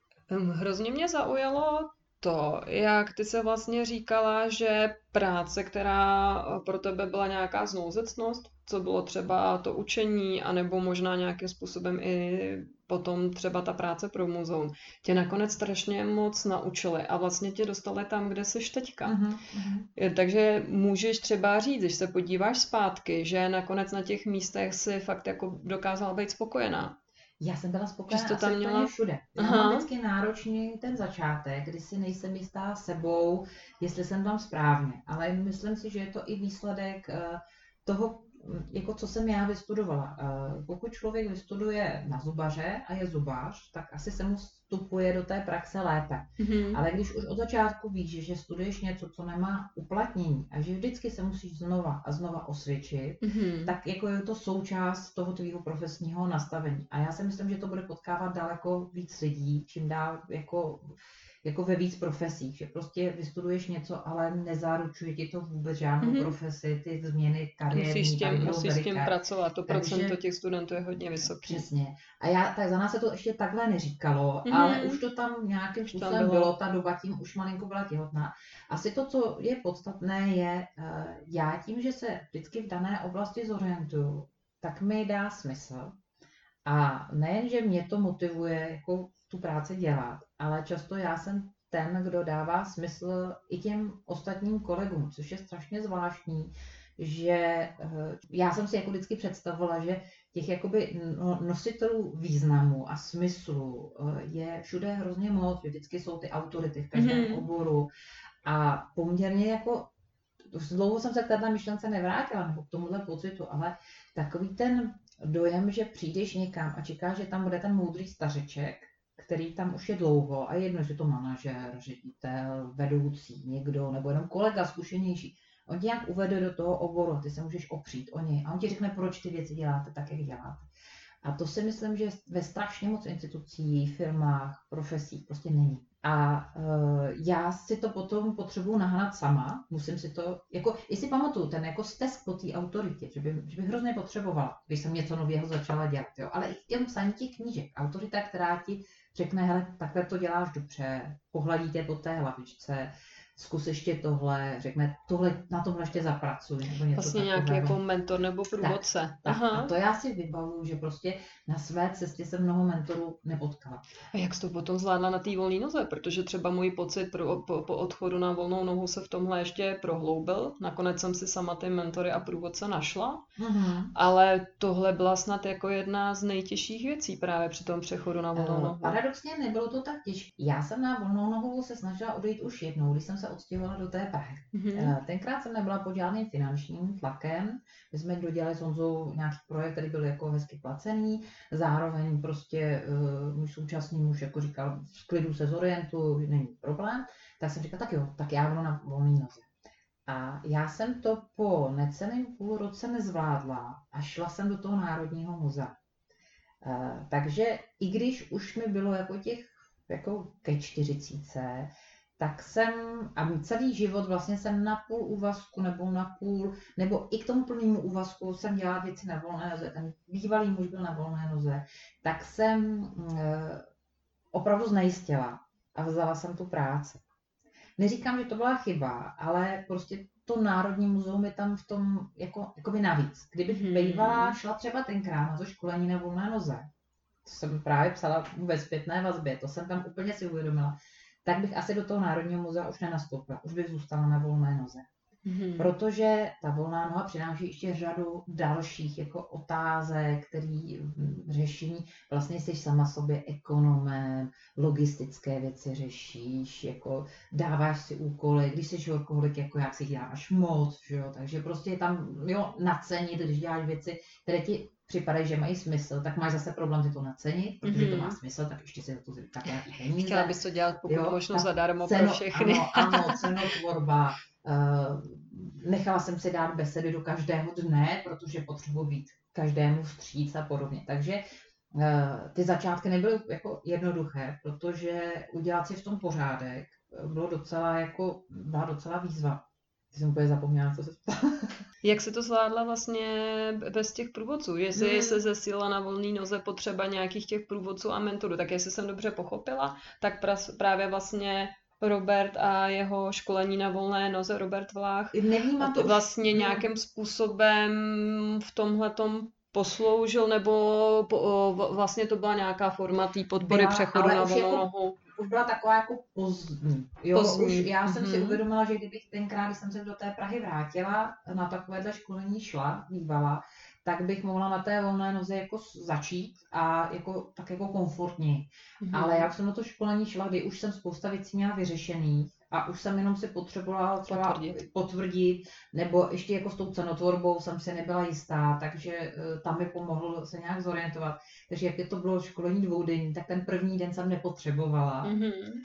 Speaker 1: Hrozně mě zaujalo to, jak ty se vlastně říkala, že práce, která eh, pro tebe byla nějaká znouzecnost, co bylo třeba to učení, anebo možná nějakým způsobem i potom třeba ta práce pro muzeum, tě nakonec strašně moc naučili a vlastně tě dostali tam, kde jsi teďka. Uh-huh, Takže můžeš třeba říct, když se podíváš zpátky, že nakonec na těch místech si fakt jako dokázala být spokojená.
Speaker 2: Já jsem byla spokojená to tam měla... všude. Já Aha. mám vždycky náročný ten začátek, kdy si nejsem jistá sebou, jestli jsem tam správně. Ale myslím si, že je to i výsledek eh, toho, jako co jsem já vystudovala. Eh, pokud člověk vystuduje na zubaře a je zubař, tak asi se mu vstupuje do té praxe lépe. Mm-hmm. Ale když už od začátku víš, že studuješ něco, co nemá uplatnění a že vždycky se musíš znova a znova osvědčit, mm-hmm. tak jako je to součást toho tvýho profesního nastavení. A já si myslím, že to bude potkávat daleko víc lidí, čím dál jako jako ve víc profesích, že prostě vystuduješ něco, ale nezáručuje ti to vůbec žádnou mm-hmm. profesi, ty změny kariérní.
Speaker 1: Musíš s tím, musíš s tím pracovat, to Takže, procento těch studentů je hodně vysoké.
Speaker 2: Přesně. A já, tak za nás se to ještě takhle neříkalo, mm-hmm. ale už to tam nějakým způsobem bylo. bylo, ta doba tím už malinko byla těhotná. Asi to, co je podstatné, je, uh, já tím, že se vždycky v dané oblasti zorientuju, tak mi dá smysl. A nejen, že mě to motivuje jako tu práci dělat, ale často já jsem ten, kdo dává smysl i těm ostatním kolegům, což je strašně zvláštní, že eh, já jsem si jako vždycky představovala, že těch jakoby no, nositelů významu a smyslu eh, je všude hrozně moc, vždycky jsou ty autority v každém mm-hmm. oboru a poměrně jako dlouho jsem se k této myšlence nevrátila, nebo k tomuhle pocitu, ale takový ten dojem, že přijdeš někam a čekáš, že tam bude ten moudrý stařeček, který tam už je dlouho a jedno, že to manažer, ředitel, vedoucí, někdo nebo jenom kolega zkušenější, on tě nějak uvede do toho oboru ty se můžeš opřít o něj a on ti řekne, proč ty věci děláte tak, jak děláte. A to si myslím, že ve strašně moc institucí, firmách, profesích prostě není. A uh, já si to potom potřebuji nahnat sama, musím si to, jako, jestli pamatuju, ten jako stesk po té autoritě, že, by, že bych hrozně potřebovala, když jsem něco nového začala dělat, jo, ale i v psaní těch knížek, autorita, která ti řekne, hele, takhle to děláš dobře, pohladí tě po té hlavičce, zkus ještě tohle, řekne, tohle, na tomhle ještě zapracuj. Nebo něco
Speaker 1: vlastně nějaký jako mentor nebo průvodce. Tak,
Speaker 2: tak, Aha. A to já si vybavuju, že prostě na své cestě jsem mnoho mentorů nepotkala.
Speaker 1: A jak jsi to potom zvládla na té volné noze? Protože třeba můj pocit pro, po, po odchodu na volnou nohu se v tomhle ještě prohloubil. Nakonec jsem si sama ty mentory a průvodce našla, uh-huh. ale tohle byla snad jako jedna z nejtěžších věcí právě při tom přechodu na volnou uh, nohu.
Speaker 2: Paradoxně nebylo to tak těžké. Já jsem na volnou nohu se snažila odejít už jednou, když jsem se se odstěhovala do té Prahy.
Speaker 1: Mm-hmm.
Speaker 2: Tenkrát jsem nebyla pod žádným finančním tlakem. My jsme dodělali s Honzou nějaký projekt, který byl jako hezky placený. Zároveň prostě uh, můj současný muž jako říkal, v klidu se zorientu, není problém. Tak jsem říkala, tak jo, tak já budu na volný noze. A já jsem to po necelém půl roce nezvládla a šla jsem do toho Národního muzea. Uh, takže i když už mi bylo jako těch jako ke čtyřicíce, tak jsem, a celý život vlastně jsem na půl úvazku nebo na půl, nebo i k tomu plnému úvazku jsem dělala věci na volné noze, ten bývalý muž byl na volné noze, tak jsem e, opravdu znejistila a vzala jsem tu práci. Neříkám, že to byla chyba, ale prostě to Národní muzeum je tam v tom jako, jako by navíc. Kdybych hmm. bývala, šla třeba tenkrát na to školení na volné noze, to jsem právě psala ve zpětné vazbě, to jsem tam úplně si uvědomila, tak bych asi do toho Národního muzea už nenastoupila, už bych zůstala na volné noze. Mm-hmm. Protože ta volná noha přináší ještě řadu dalších jako otázek, který řešení, vlastně jsi sama sobě ekonomem, logistické věci řešíš, jako dáváš si úkoly, když jsi workoholik, jako jak si děláš moc, že jo? takže prostě je tam jo, nacenit, když děláš věci, které ti připadají, že mají smysl, tak máš zase problém ty to nacenit, protože mm-hmm. to má mhm. smysl, tak ještě si za to tak nějaký peníze.
Speaker 1: Chtěla bys to dělat pokud možno zadarmo ceno, pro všechny.
Speaker 2: Ano, ano cenotvorba. Uh, nechala jsem si dát besedy do každého dne, protože potřebuji být každému vstříc a podobně. Takže uh, ty začátky nebyly jako jednoduché, protože udělat si v tom pořádek bylo docela jako, byla docela výzva. Ty jsem úplně zapomněla, co se
Speaker 1: Jak se to zvládla vlastně bez těch průvodců? Jestli hmm. se zesíla na volný noze potřeba nějakých těch průvodců a mentorů, tak jestli jsem dobře pochopila, tak pras, právě vlastně Robert a jeho školení na volné noze, Robert Vlách,
Speaker 2: Nevím, to
Speaker 1: vlastně už... nějakým způsobem v tomhletom posloužil, nebo po, vlastně to byla nějaká forma té podpory byla, přechodu na volnou jako nohu?
Speaker 2: Už byla taková jako pozdní. Jo, pozdní. Už já jsem mm-hmm. si mhm. uvědomila, že kdybych tenkrát, když jsem se do té Prahy vrátila, na takovéhle školení šla, bývala, tak bych mohla na té volné noze jako začít a jako, tak jako komfortně. Mm-hmm. Ale já jsem na to školení šla, kdy už jsem spousta věcí měla vyřešených a už jsem jenom si potřebovala třeba potvrdit. potvrdit, nebo ještě jako s tou cenotvorbou jsem si nebyla jistá, takže uh, tam mi pomohl se nějak zorientovat. Takže jak je to bylo školení dvoudenní, tak ten první den jsem nepotřebovala. Mm-hmm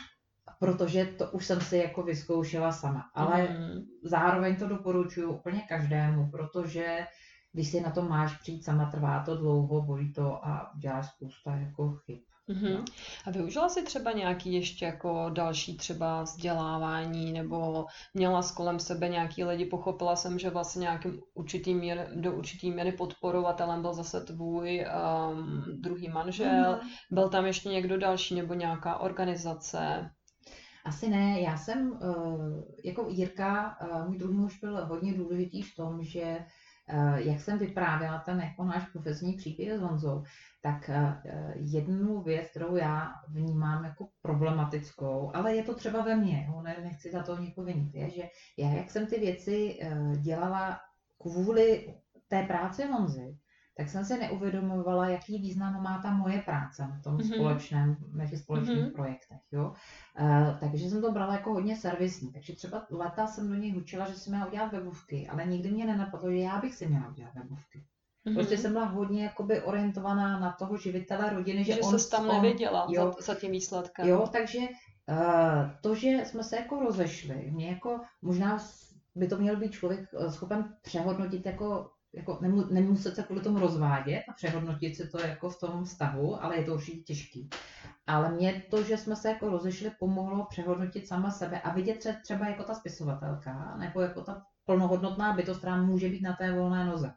Speaker 2: protože to už jsem si jako vyzkoušela sama. Ale mm. zároveň to doporučuji úplně každému, protože když si na to máš přijít sama, trvá to dlouho, bolí to a děláš spousta jako chyb.
Speaker 1: Mm-hmm. No. A využila jsi třeba nějaký ještě jako další třeba vzdělávání nebo měla s kolem sebe nějaký lidi? Pochopila jsem, že vlastně nějakým určitý mír, do určitý míry podporovatelem byl zase tvůj um, druhý manžel. Mm-hmm. Byl tam ještě někdo další nebo nějaká organizace?
Speaker 2: Asi ne, já jsem, uh, jako Jirka, uh, můj druhý muž byl hodně důležitý v tom, že jak jsem vyprávěla ten jako náš profesní příběh s Honzou, tak eh, jednu věc, kterou já vnímám jako problematickou, ale je to třeba ve mně, ne, nechci za to někoho vinit, je, že já, jak jsem ty věci eh, dělala kvůli té práci Honzy, tak jsem se neuvědomovala, jaký význam má ta moje práce v tom mm-hmm. společném, těch společných mm-hmm. projektech. Jo? Uh, takže jsem to brala jako hodně servisní. Takže třeba leta jsem do něj hučila, že si měla udělat webovky, ale nikdy mě nenapadlo, že já bych si měla udělat webovky. Mm-hmm. Prostě jsem byla hodně jakoby orientovaná na toho živitele rodiny,
Speaker 1: že, že on... tam on, nevěděla jo, za, za tím výsledkem.
Speaker 2: Jo, takže uh, to, že jsme se jako rozešli, mě jako možná by to měl být člověk eh, schopen přehodnotit jako jako nemu, nemuset se kvůli tomu rozvádět a přehodnotit si to jako v tom vztahu, ale je to určitě těžký. Ale mě to, že jsme se jako rozešli, pomohlo přehodnotit sama sebe a vidět třeba jako ta spisovatelka, nebo jako ta plnohodnotná bytost, která může být na té volné noze.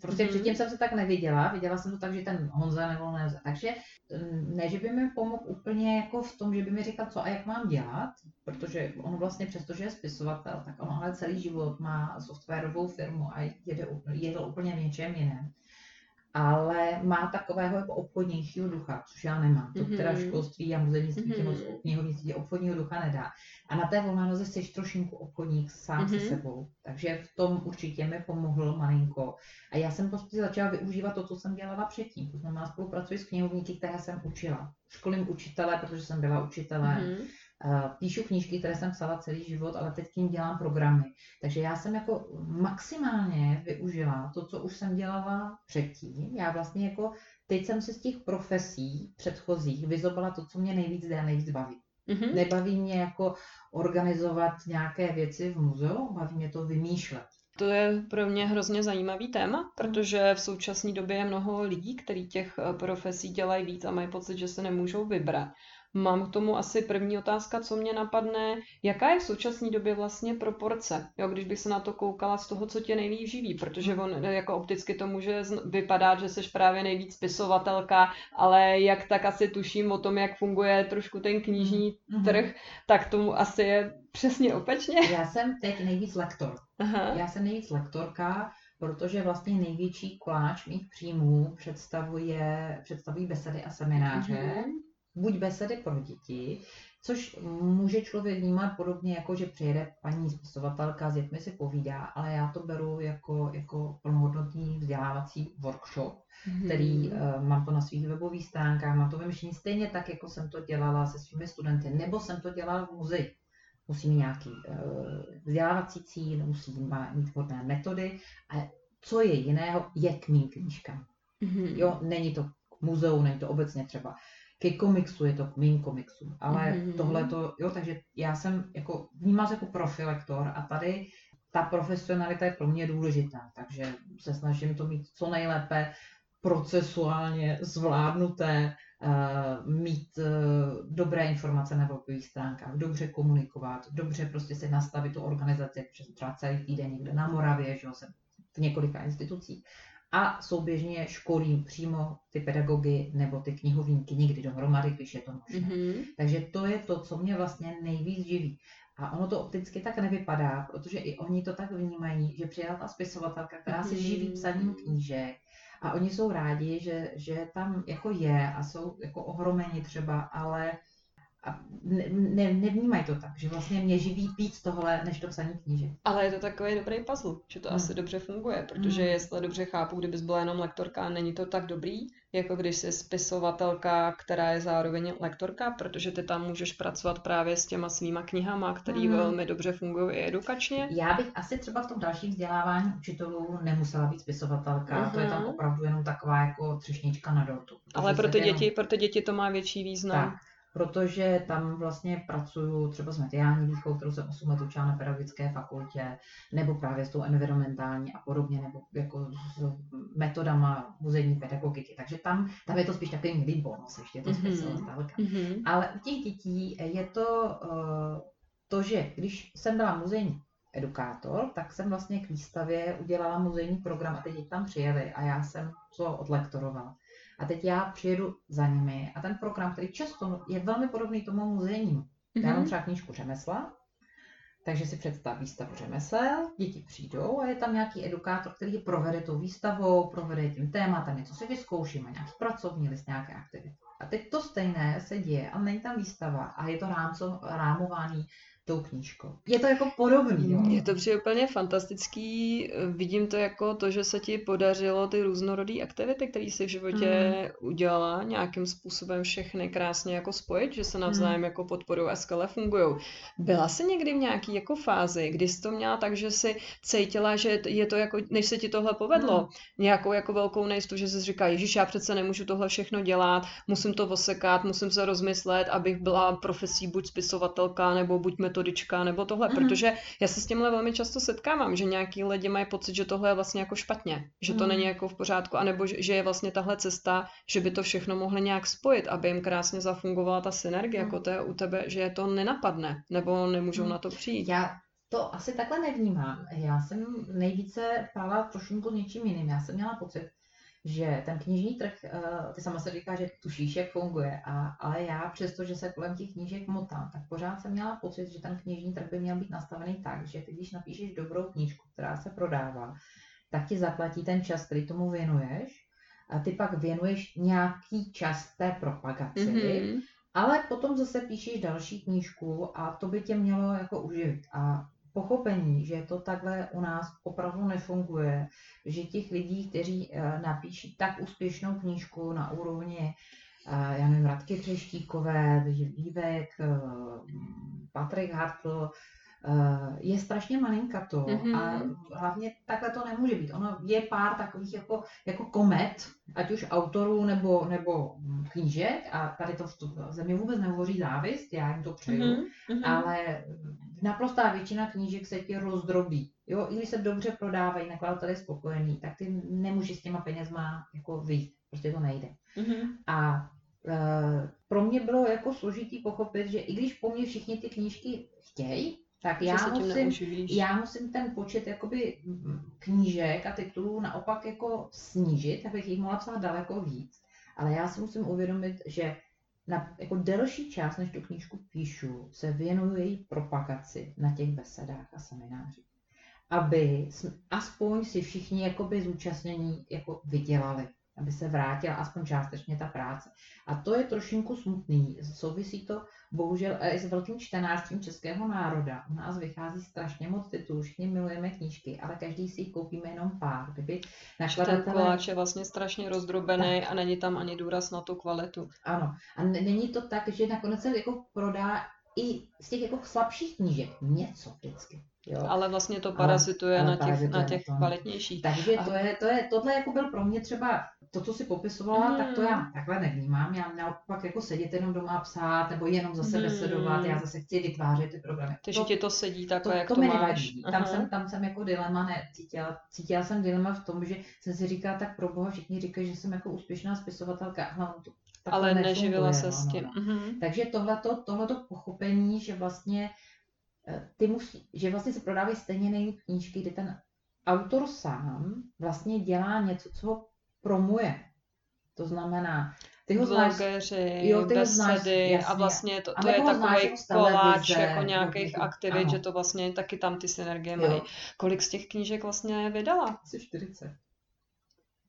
Speaker 2: Prostě mm-hmm. předtím jsem se tak neviděla, viděla jsem to tak, že ten Honza nebo ne. Takže mm, ne, že by mi pomohl úplně jako v tom, že by mi říkal, co a jak mám dělat, protože on vlastně přesto, že je spisovatel, tak on ale celý život má softwarovou firmu a jede, jede úplně v něčem jiném ale má takového jako obchodnějšího ducha, což já nemám. To teda mm-hmm. školství a muzejnictví mm-hmm. knihovnictví obchodního ducha nedá. A na té volné noze jsi trošinku obchodník sám mm-hmm. se sebou. Takže v tom určitě mi pomohl malinko. A já jsem prostě začala využívat to, co jsem dělala předtím. To znamená, spolupracuji s knihovníky, které jsem učila. Školím učitele, protože jsem byla učitelem. Mm-hmm Píšu knížky, které jsem psala celý život, ale teď tím dělám programy. Takže já jsem jako maximálně využila to, co už jsem dělala předtím. Já vlastně jako teď jsem si z těch profesí předchozích vyzobala to, co mě nejvíc jde a nejvíc baví. Mm-hmm. Nebaví mě jako organizovat nějaké věci v muzeu, baví mě to vymýšlet.
Speaker 1: To je pro mě hrozně zajímavý téma, protože v současné době je mnoho lidí, kteří těch eh, profesí dělají víc a mají pocit, že se nemůžou vybrat. Mám k tomu asi první otázka, co mě napadne. Jaká je v současné době vlastně proporce? Jo, když bych se na to koukala z toho, co tě nejvíc živí, protože on jako opticky to může vypadat, že jsi právě nejvíc spisovatelka, ale jak tak asi tuším o tom, jak funguje trošku ten knižní mm-hmm. trh, tak tomu asi je přesně opačně.
Speaker 2: Já jsem teď nejvíc lektor. Aha. Já jsem nejvíc lektorka, protože vlastně největší koláč mých příjmů představuje, představují besedy a semináře. Mm-hmm buď besedy pro děti, což může člověk vnímat podobně jako, že přijede paní spisovatelka s dětmi si povídá, ale já to beru jako, jako plnohodnotný vzdělávací workshop, mm-hmm. který uh, mám to na svých webových stránkách, mám to vymyšlení stejně tak, jako jsem to dělala se svými studenty, nebo jsem to dělala v muzeji. Musí mít nějaký uh, vzdělávací cíl, musí mít vhodné metody a co je jiného, je k mým knížkám. Mm-hmm. Jo, není to muzeum, není to obecně třeba ke komiksu, je to k mým komiksům. Ale mm-hmm. tohle to, jo, takže já jsem jako, vnímám se jako profilektor a tady ta profesionalita je pro mě důležitá, takže se snažím to mít co nejlépe procesuálně zvládnuté, uh, mít uh, dobré informace na webových stránkách, dobře komunikovat, dobře prostě si nastavit tu organizaci, protože třeba celý týden někde na Moravě, že jo, jsem v několika institucích, a souběžně školím přímo ty pedagogy nebo ty knihovníky někdy dohromady, když je to možné. Mm-hmm. Takže to je to, co mě vlastně nejvíc živí. A ono to opticky tak nevypadá, protože i oni to tak vnímají, že přijela ta spisovatelka, která se živí psaním knížek a oni jsou rádi, že, že tam jako je a jsou jako ohromeni třeba, ale a ne, ne, nevnímají to tak, že vlastně mě živí víc tohle, než to psaní knížek.
Speaker 1: Ale je to takový dobrý puzzle, že to hmm. asi dobře funguje, protože hmm. jestli dobře chápu, kdybys byla jenom lektorka, není to tak dobrý, jako když jsi spisovatelka, která je zároveň lektorka, protože ty tam můžeš pracovat právě s těma svýma knihama, které hmm. velmi dobře fungují i edukačně.
Speaker 2: Já bych asi třeba v tom dalším vzdělávání učitelů nemusela být spisovatelka, hmm. to je tam mhm. opravdu jenom taková jako třešnička na dortu.
Speaker 1: Ale pro ty, děti, jenom... pro ty děti to má větší význam.
Speaker 2: Tak protože tam vlastně pracuju třeba s mediální výchovou, kterou jsem 8 let učila na pedagogické fakultě, nebo právě s tou environmentální a podobně, nebo jako s metodama muzejní pedagogiky. Takže tam, tam je to spíš takový milý bonus, ještě to mm-hmm. mm-hmm. Ale u těch dětí je to uh, to, že když jsem byla muzejní edukátor, tak jsem vlastně k výstavě udělala muzejní program a ty děti tam přijeli a já jsem to odlektorovala. A teď já přijedu za nimi a ten program, který často je velmi podobný tomu muzejnímu. Mm-hmm. Já mám třeba knížku řemesla, takže si představ výstavu řemesel, děti přijdou a je tam nějaký edukátor, který je provede tou výstavou, provede tím tématem, něco si vyzkoušíme, nějaký pracovní list, nějaké aktivity. A teď to stejné se děje a není tam výstava a je to rámco, rámování tou knížkou. Je to jako podobný. Jo?
Speaker 1: Je to přijde úplně fantastický. Vidím to jako to, že se ti podařilo ty různorodé aktivity, které jsi v životě mm. udělala, nějakým způsobem všechny krásně jako spojit, že se navzájem mm. jako podporují a skvěle fungují. Byla jsi někdy v nějaký jako fázi, kdy jsi to měla tak, že si cítila, že je to jako, než se ti tohle povedlo, mm. nějakou jako velkou nejistotu, že jsi říká, Ježíš, já přece nemůžu tohle všechno dělat, musím to osekat, musím se rozmyslet, abych byla profesí buď spisovatelka nebo buď metod metodička nebo tohle, mm. protože já se s tímhle velmi často setkávám, že nějaký lidi mají pocit, že tohle je vlastně jako špatně, že to mm. není jako v pořádku, anebo že je vlastně tahle cesta, že by to všechno mohli nějak spojit, aby jim krásně zafungovala ta synergie, mm. jako to je u tebe, že je to nenapadne, nebo nemůžou mm. na to přijít.
Speaker 2: Já to asi takhle nevnímám. Já jsem nejvíce pála trošku něčím jiným. Já jsem měla pocit, že ten knižní trh, eh, ty sama se říká, že tušíš, jak funguje, a, ale já přesto, že se kolem těch knížek motám, tak pořád jsem měla pocit, že ten knižní trh by měl být nastavený tak, že ty, když napíšeš dobrou knížku, která se prodává, tak ti zaplatí ten čas, který tomu věnuješ, a ty pak věnuješ nějaký čas té propagaci, mm-hmm. ale potom zase píšeš další knížku a to by tě mělo jako uživit. A pochopení, že to takhle u nás opravdu nefunguje, že těch lidí, kteří eh, napíší tak úspěšnou knížku na úrovni já nevím, Radky Třeštíkové, Vývek, Patrik Hartl, Eh, je strašně malinkato mm-hmm. a hlavně takhle to nemůže být. Ono je pár takových jako, jako komet, ať už autorů nebo, nebo knížek a tady to v zemi vůbec nehovoří závist, já jim to přeju, mm-hmm. ale naprostá většina knížek se ti rozdrobí. Jo, i když se dobře prodávají, nakladatel je spokojený, tak ty nemůžeš s těma penězma jako vyjít. Prostě to nejde. Mm-hmm. A e, pro mě bylo jako složitý pochopit, že i když po mně všichni ty knížky chtějí, tak já musím, já musím ten počet jakoby knížek a titulů naopak jako snížit, abych jich mohla psát daleko víc. Ale já si musím uvědomit, že na jako delší čas, než tu knížku píšu, se věnuju její propagaci na těch besedách a seminářích. Aby aspoň si všichni jakoby zúčastnění jako vydělali aby se vrátila aspoň částečně ta práce. A to je trošinku smutný. Souvisí to bohužel i s velkým čtenářstvím českého národa. U nás vychází strašně moc titulů, všichni milujeme knížky, ale každý si jich koupíme jenom pár. Kdyby
Speaker 1: nakladatelé... Ten koláč je vlastně strašně rozdrobený tak. a není tam ani důraz na tu kvalitu.
Speaker 2: Ano. A není to tak, že nakonec se jako prodá i z těch jako slabších knížek něco vždycky.
Speaker 1: Jo. Ale vlastně to parazituje ale, ale na těch, na těch kvalitnějších.
Speaker 2: Takže to je, to je, tohle jako byl pro mě třeba to, co si popisovala, hmm. tak to já hmm. takhle nevnímám. Já naopak jako sedět jenom doma psát, nebo jenom zase hmm. besedovat, já zase chci vytvářet ty programy.
Speaker 1: Takže ti to sedí takhle,
Speaker 2: to,
Speaker 1: jak
Speaker 2: to, to mi nevadí. Tam jsem, tam jsem jako dilema necítila. Cítila jsem dilema v tom, že jsem si říkala, tak pro boha všichni říkají, že jsem jako úspěšná spisovatelka. A to
Speaker 1: ale neživila se s tím.
Speaker 2: No, no. Mm-hmm. Takže tohleto, tohleto pochopení, že vlastně ty musí, že vlastně se prodávají stejně nejlíp knížky, kdy ten autor sám vlastně dělá něco, co ho promuje. To znamená,
Speaker 1: ty ho znáš, jo, ty besedy znáš, jasně. a vlastně to, to je takový koláč jako nějakých aktivit, ano. že to vlastně taky tam ty synergie mají. Kolik z těch knížek vlastně vydala?
Speaker 2: Asi 40.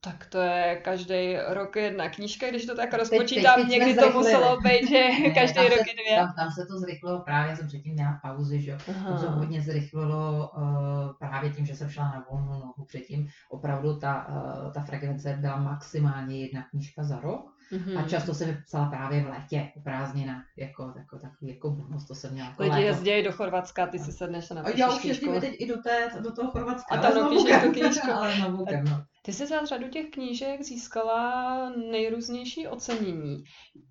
Speaker 1: Tak to je každý rok jedna knížka, když to tak rozpočítám, teď, teď někdy to muselo být, že každý rok se, dvě.
Speaker 2: Tam, tam se to zrychlilo, právě jsem předtím měla pauzy, že to se hodně zrychlilo uh, právě tím, že jsem šla na volnou nohu předtím. Opravdu ta, uh, ta frekvence byla maximálně jedna knížka za rok. Mm-hmm. A často jsem psala právě v létě, u prázdnina, jako, jako takový jako bonus, to jsem měla. Jako
Speaker 1: Lidi jezdí do Chorvatska, ty si sedneš na
Speaker 2: Já už jezdím teď i do, té, do toho Chorvatska.
Speaker 1: A tam píšeš tu knížku.
Speaker 2: ale na no.
Speaker 1: Ty jsi za řadu těch knížek získala nejrůznější ocenění.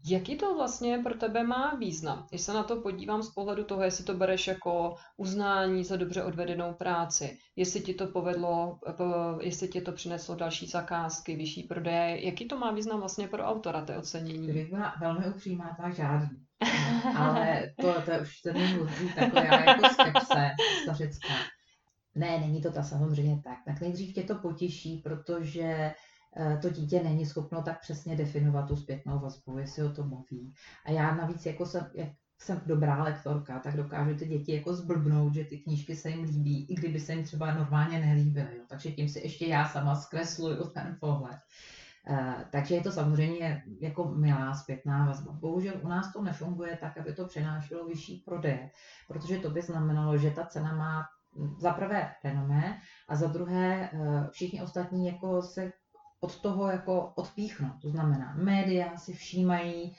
Speaker 1: Jaký to vlastně pro tebe má význam? Když se na to podívám z pohledu toho, jestli to bereš jako uznání za dobře odvedenou práci, jestli ti to povedlo, jestli ti to přineslo další zakázky, vyšší prodeje, jaký to má význam vlastně pro autora, té ocenění?
Speaker 2: Kdybych byla velmi upřímá, tak žádný. Ale to, to už se mi mluví taková jako skepse stařická. Ne, není to ta samozřejmě tak. Tak nejdřív tě to potěší, protože eh, to dítě není schopno tak přesně definovat tu zpětnou vazbu, jestli o to mluví. A já navíc, jako jsem, jak jsem dobrá lektorka, tak dokážu ty děti jako zblbnout, že ty knížky se jim líbí, i kdyby se jim třeba normálně nelíbily. Jo. Takže tím si ještě já sama zkresluju ten pohled. Uh, takže je to samozřejmě jako milá zpětná vazba. Bohužel u nás to nefunguje tak, aby to přinášelo vyšší prodeje, protože to by znamenalo, že ta cena má za prvé renomé a za druhé eh, všichni ostatní jako se od toho jako odpíchnou. To znamená, média si všímají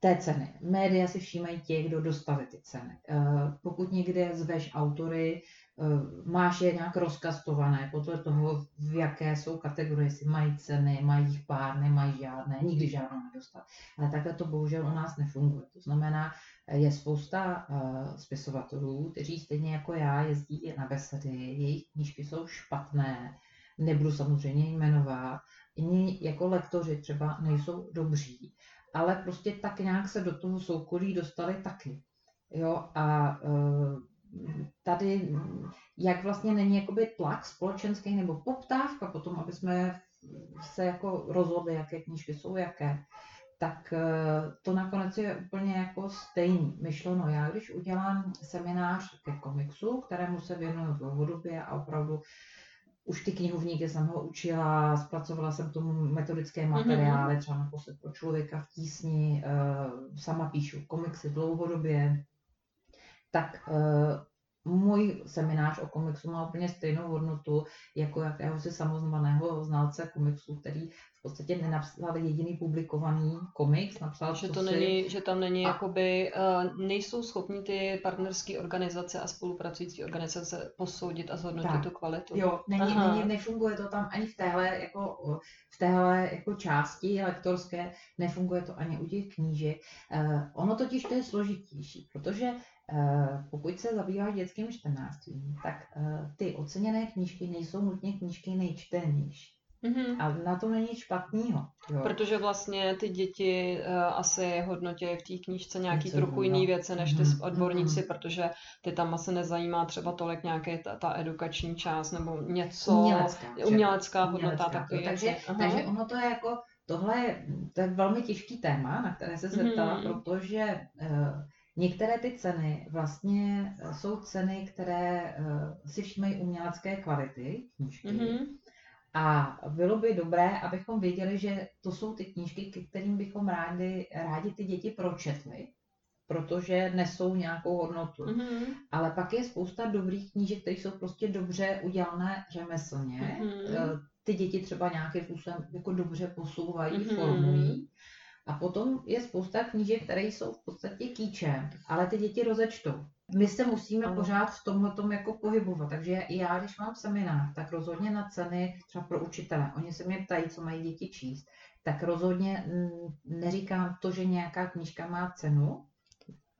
Speaker 2: té ceny. Média si všímají těch, kdo dostali ty ceny. Eh, pokud někde zveš autory, máš je nějak rozkastované podle toho, v jaké jsou kategorie, jestli mají ceny, mají jich pár, nemají žádné, nikdy žádnou nedostat. Ale takhle to bohužel u nás nefunguje. To znamená, je spousta uh, spisovatelů, kteří stejně jako já jezdí na besedy, jejich knížky jsou špatné, nebudu samozřejmě jmenovat, jiní jako lektoři třeba nejsou dobří, ale prostě tak nějak se do toho soukolí dostali taky. Jo, a uh, tady, jak vlastně není jakoby tlak společenský nebo poptávka potom, aby jsme se jako rozhodli, jaké knížky jsou jaké, tak eh, to nakonec je úplně jako stejný myšleno. Já když udělám seminář ke komiksu, kterému se věnuju dlouhodobě a opravdu už ty knihovníky jsem ho učila, zpracovala jsem tomu metodické mhm. materiály, třeba naposled pro člověka v tísni, eh, sama píšu komiksy dlouhodobě, tak eh, můj seminář o komiksu má úplně stejnou hodnotu jako jakéhosi samozvaného znalce komiksu, který v podstatě nenapsal jediný publikovaný komiks, napsal
Speaker 1: že to není, že tam není, a... jakoby, uh, nejsou schopni ty partnerské organizace a spolupracující organizace posoudit a zhodnotit tak. tu kvalitu.
Speaker 2: Jo, není, není, nefunguje to tam ani v téhle, jako, v téhle jako části lektorské, nefunguje to ani u těch knížek. Uh, ono totiž to je složitější, protože pokud se zabýváš dětským čtenářstvím, tak uh, ty oceněné knížky nejsou nutně knížky nejčtenější. Mm-hmm. A na to není špatného.
Speaker 1: Protože vlastně ty děti uh, asi hodnotí v té knížce nějaký Něco trochu jiný věci než ty mm-hmm. odborníci, mm-hmm. protože ty tam asi nezajímá třeba tolik nějaké ta, ta edukační část nebo něco.
Speaker 2: Umělecká.
Speaker 1: Umělecká hodnota umělecká, takový.
Speaker 2: Takže, takže ono to je jako, tohle je, to je velmi těžký téma, na které se zeptala, mm-hmm. protože uh, Některé ty ceny vlastně eh, jsou ceny, které uh, si všímají umělecké kvality knížky. Mm-hmm. A bylo by dobré, abychom věděli, že to jsou ty knížky, ke kterým bychom rádi, rádi ty děti pročetli, protože nesou nějakou hodnotu. Mm-hmm. Ale pak je spousta dobrých knížek, které jsou prostě dobře udělané řemeslně. Mm-hmm. Ty děti třeba nějakým způsobem jako dobře posouvají, mm-hmm. formují. A potom je spousta knížek, které jsou v podstatě kýčem, ale ty děti rozečtou my se musíme ano. pořád v tomhle tom jako pohybovat. Takže i já, když mám seminář, tak rozhodně na ceny třeba pro učitele. Oni se mě ptají, co mají děti číst. Tak rozhodně neříkám to, že nějaká knížka má cenu,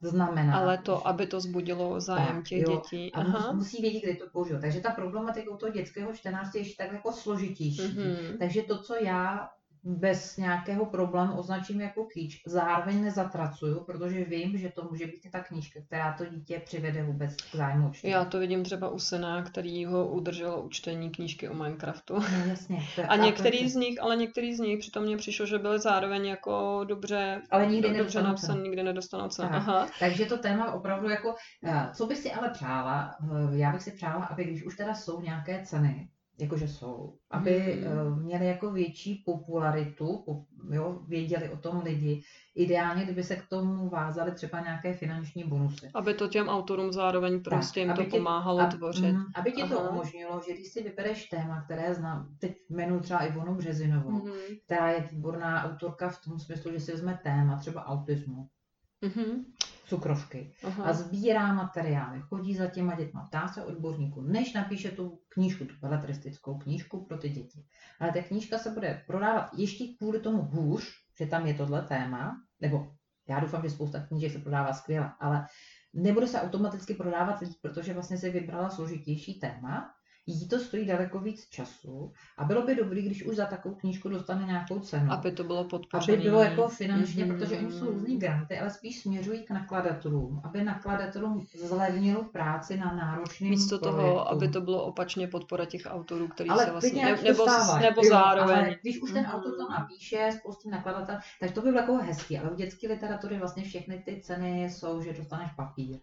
Speaker 2: znamená.
Speaker 1: Ale to, aby to zbudilo zájem tak, těch jo. dětí.
Speaker 2: A Aha. musí vědět, kdy to použiju. Takže ta problematika u toho dětského čtenářství je ještě tak jako složitější. Mm-hmm. Takže to, co já bez nějakého problému označím jako kýč. Zároveň nezatracuju, protože vím, že to může být ta knížka, která to dítě přivede vůbec k zájmu
Speaker 1: čtení. Já to vidím třeba u syna, který ho udrželo učtení knížky o Minecraftu. No,
Speaker 2: jasně.
Speaker 1: To, a některý z nich, ale některý z nich, přitom mě přišlo, že byly zároveň jako dobře,
Speaker 2: ale nikdy
Speaker 1: dobře napsaný, nikdy nedostanou cenu.
Speaker 2: Tak. Aha. Takže to téma opravdu jako, eh, co bych si ale přála, eh, já bych si přála, aby když už teda jsou nějaké ceny, jakože jsou, aby hmm. měli jako větší popularitu, jo, věděli o tom lidi. Ideálně, kdyby se k tomu vázali třeba nějaké finanční bonusy.
Speaker 1: Aby to těm autorům zároveň prostě tak, jim to tě, pomáhalo ab, tvořit. Mm,
Speaker 2: aby ti to umožnilo, že když si vybereš téma, které znám, teď jmenuji třeba Ivonu Březinovou, mm. která je výborná autorka v tom smyslu, že si vezme téma třeba autismu. Mm-hmm cukrovky. Aha. a sbírá materiály, chodí za těma dětma, ptá se odborníků, než napíše tu knížku, tu beletristickou knížku pro ty děti. Ale ta knížka se bude prodávat ještě kvůli tomu hůř, že tam je tohle téma, nebo já doufám, že spousta knížek se prodává skvěle, ale nebude se automaticky prodávat protože vlastně se vybrala složitější téma jí to stojí daleko víc času a bylo by dobré, když už za takovou knížku dostane nějakou cenu.
Speaker 1: Aby to bylo podpořené.
Speaker 2: Aby bylo jako finančně, mm-hmm. protože oni jsou různý granty, ale spíš směřují k nakladatelům, aby nakladatelům zlevnilo práci na náročným
Speaker 1: Místo projektu. toho, aby to bylo opačně podpora těch autorů, kteří se vlastně, ne, nebo, nebo zároveň. Ale
Speaker 2: když už ten mm-hmm. autor to napíše, spoustě nakladatel, tak to by bylo jako hezký, ale u dětské literatury vlastně všechny ty ceny jsou, že dostaneš papír.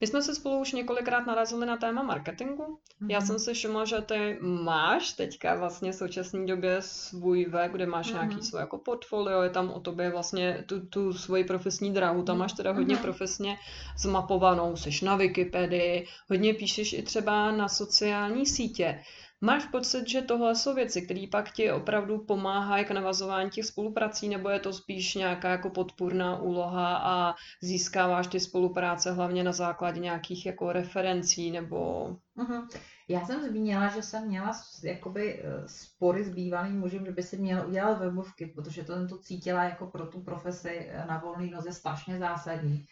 Speaker 1: My jsme se spolu už několikrát narazili na téma marketingu. Mm-hmm. Já mhm. jsem si všimla, že ty máš teďka vlastně v současné době svůj web, kde máš mm-hmm. nějaký svůj jako portfolio, je tam o tobě vlastně tu, tu svoji profesní dráhu, tam máš teda hodně mm-hmm. profesně zmapovanou, jsi na Wikipedii, hodně píšeš i třeba na sociální sítě. Máš pocit, že tohle jsou věci, které pak ti opravdu pomáhají k navazování těch spoluprací, nebo je to spíš nějaká jako podpůrná úloha a získáváš ty spolupráce hlavně na základě nějakých jako referencí nebo...
Speaker 2: Uh-huh. Já jsem zmínila, že jsem měla jakoby eh, spory s bývalým mužem, že by si měl udělat webovky, protože to jsem to cítila jako pro tu profesi eh, na volný noze strašně zásadní.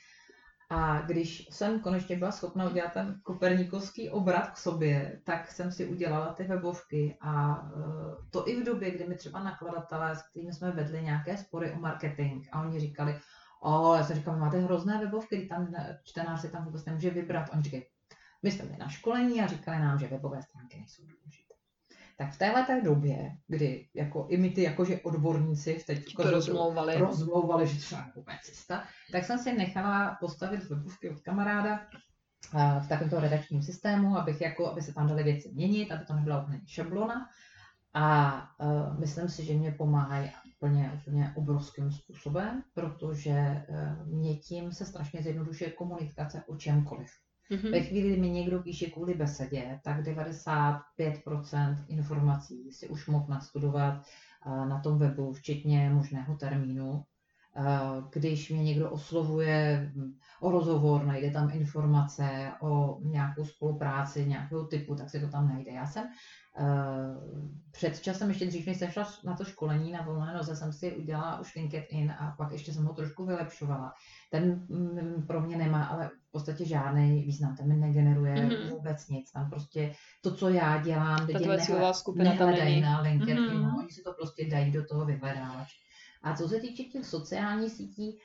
Speaker 2: A když jsem konečně byla schopna udělat ten koperníkovský obrat k sobě, tak jsem si udělala ty webovky a e, to i v době, kdy mi třeba nakladatelé, s kterými jsme vedli nějaké spory o marketing a oni říkali, o, já jsem říkala, máte hrozné webovky, tam čtenář si tam vůbec nemůže vybrat. Oni říkají, my jsme byli na školení a říkali nám, že webové stránky nejsou důležité tak v téhle době, kdy jako i my ty jakože odborníci v teď
Speaker 1: to rozmlouvali.
Speaker 2: rozmlouvali, že třeba je cesta, tak jsem si nechala postavit webovky od kamaráda v takovémto redakčním systému, abych jako, aby se tam daly věci měnit, aby to nebyla úplně šablona. A uh, myslím si, že mě pomáhají úplně, úplně obrovským způsobem, protože uh, mě tím se strašně zjednodušuje komunikace o čemkoliv. Mm-hmm. Ve chvíli, kdy mi někdo píše kvůli besedě, tak 95% informací si už mohl nastudovat na tom webu, včetně možného termínu. Když mě někdo oslovuje o rozhovor, najde tam informace o nějakou spolupráci nějakého typu, tak si to tam najde. Já jsem před časem, ještě dřív, než jsem šla na to školení na volné noze, jsem si udělala už LinkedIn a pak ještě jsem ho trošku vylepšovala. Ten mm, pro mě nemá ale v podstatě žádný význam, ten mi negeneruje mm-hmm. vůbec nic. Tam prostě to, co já dělám, lidi nehle, nehledají na LinkedIn, mm-hmm. oni si to prostě dají do toho vyhledávače. A co se týče těch sociálních sítí,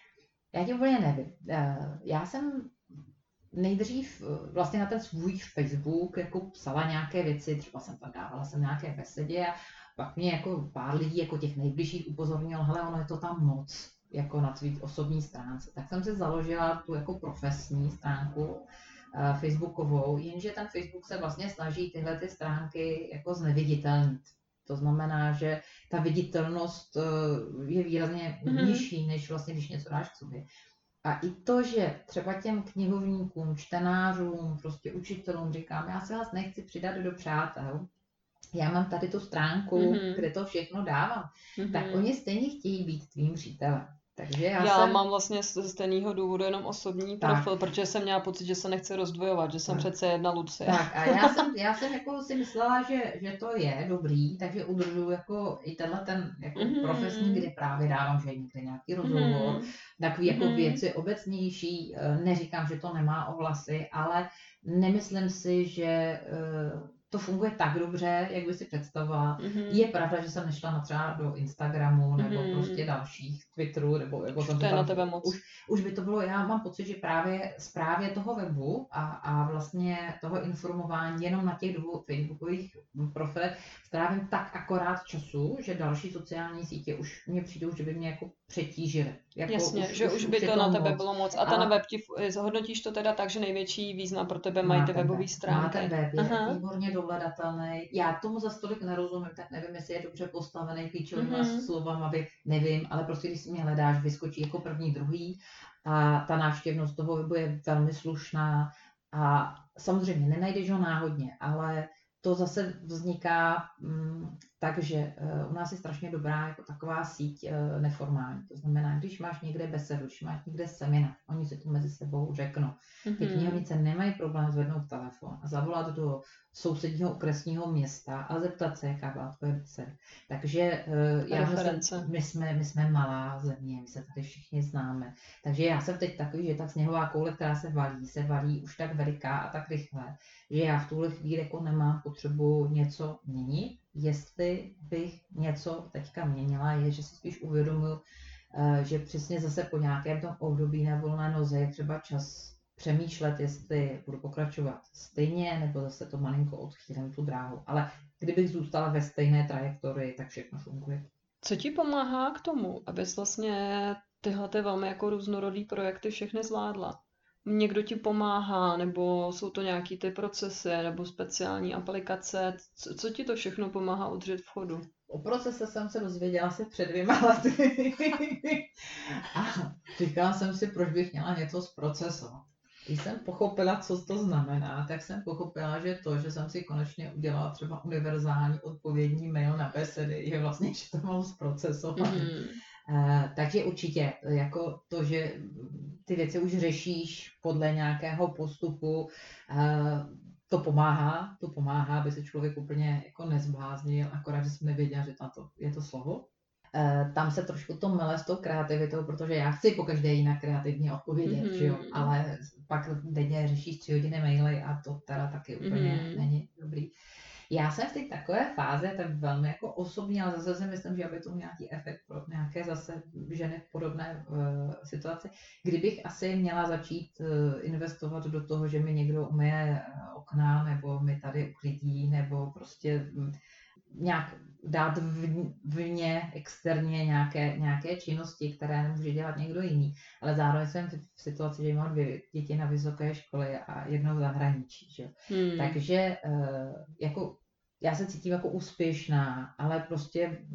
Speaker 2: já ti úplně nevím. Eh, já jsem nejdřív eh, vlastně na ten svůj Facebook jako psala nějaké věci, třeba jsem tam dávala jsem nějaké besedě a pak mě jako pár lidí jako těch nejbližších upozornilo, hele, ono je to tam moc, jako na tvý osobní stránce. Tak jsem si založila tu jako profesní stránku uh, Facebookovou, jenže ten Facebook se vlastně snaží tyhle ty stránky jako zneviditelnit. To znamená, že ta viditelnost uh, je výrazně mm-hmm. nižší, než vlastně, když něco dáš k sobě. A i to, že třeba těm knihovníkům, čtenářům, prostě učitelům říkám, já se vás nechci přidat do přátel, já mám tady tu stránku, mm-hmm. kde to všechno dávám, mm-hmm. tak oni stejně chtějí být tvým přítelem. Takže já,
Speaker 1: já
Speaker 2: jsem...
Speaker 1: mám vlastně z stejného důvodu jenom osobní tak. profil, protože jsem měla pocit, že se nechce rozdvojovat, že jsem tak. přece jedna Lucie.
Speaker 2: Tak a já jsem, já jsem jako si myslela, že, že to je dobrý, takže udržuju jako i tenhle ten jako mm-hmm. profesní, kdy právě dávám, že někde nějaký rozhovor, mm-hmm. takový jako mm-hmm. věci obecnější, eh, neříkám, že to nemá ohlasy, ale nemyslím si, že eh, to funguje tak dobře, jak by si představovala. Mm-hmm. Je pravda, že jsem nešla na třeba do Instagramu nebo mm-hmm. prostě dalších Twitterů, nebo jako
Speaker 1: to, to je na tebe moc.
Speaker 2: Už, už by to bylo, já mám pocit, že právě zprávě toho webu a, a vlastně toho informování jenom na těch dvou facebookových profilech strávím tak akorát času, že další sociální sítě už mě přijdou, že by mě jako přetížily. Jako
Speaker 1: Jasně, už, že už, už by to na tebe moc. bylo moc. A ten a... web ti, zhodnotíš to teda tak, že největší význam pro tebe mají ty webové stránky.
Speaker 2: Má ten web, je Aha. výborně dohledatelný. Já tomu za stolik nerozumím, tak nevím, jestli je dobře postavený klíčovými mm-hmm. slovama, aby nevím, ale prostě když si mě hledáš, vyskočí jako první, druhý a ta návštěvnost toho webu je velmi slušná a samozřejmě nenajdeš ho náhodně, ale to zase vzniká mm, takže uh, u nás je strašně dobrá jako taková síť uh, neformální. To znamená, když máš někde besedu, když máš někde seminář, oni si to mezi sebou řeknou. Mm-hmm. Ty knihovnice nemají problém zvednout telefon a zavolat do sousedního okresního města a zeptat se, jaká byla tvoje beseda. Takže uh, já myslím, my jsme, my jsme malá země, my se tady všichni známe. Takže já jsem teď takový, že ta sněhová koule, která se valí, se valí už tak veliká a tak rychle, že já v tuhle chvíli jako nemám potřebu něco měnit jestli bych něco teďka měnila, je, že si spíš uvědomuji, eh, že přesně zase po nějakém tom období na volné noze je třeba čas přemýšlet, jestli budu pokračovat stejně, nebo zase to malinko odchýlím tu dráhu. Ale kdybych zůstala ve stejné trajektorii, tak všechno funguje.
Speaker 1: Co ti pomáhá k tomu, abys vlastně tyhle ty velmi jako různorodý projekty všechny zvládla? Někdo ti pomáhá, nebo jsou to nějaký ty procesy, nebo speciální aplikace. Co, co ti to všechno pomáhá udržet v chodu?
Speaker 2: O procese jsem se dozvěděla asi před dvěma lety. a říkala jsem si, proč bych měla něco z procesu. Když jsem pochopila, co to znamená, tak jsem pochopila, že to, že jsem si konečně udělala třeba univerzální odpovědní mail na besedy, je vlastně, že to mám zprocesovat. Mm-hmm. Eh, takže určitě jako to, že ty věci už řešíš podle nějakého postupu, uh, to pomáhá, to pomáhá, aby se člověk úplně jako nezbláznil, akorát, že jsem nevěděla, že to je to slovo. Uh, tam se trošku to mele s tou kreativitou, protože já chci po každé jinak kreativně odpovědět, mm-hmm. že jo? ale pak denně řešíš tři hodiny maily a to teda taky úplně mm-hmm. není dobrý. Já jsem v té takové fáze, tak velmi jako osobní, ale zase si myslím, že aby to nějaký efekt pro nějaké zase ženy v podobné uh, situaci, kdybych asi měla začít uh, investovat do toho, že mi někdo umyje eh, okna, nebo mi tady uklidí, nebo prostě um, nějak dát v, vně, externě nějaké, nějaké činnosti, které může dělat někdo jiný. Ale zároveň jsem v situaci, že mám dvě děti na vysoké škole a jedno v zahraničí. Že? Hmm. Takže jako já se cítím jako úspěšná, ale prostě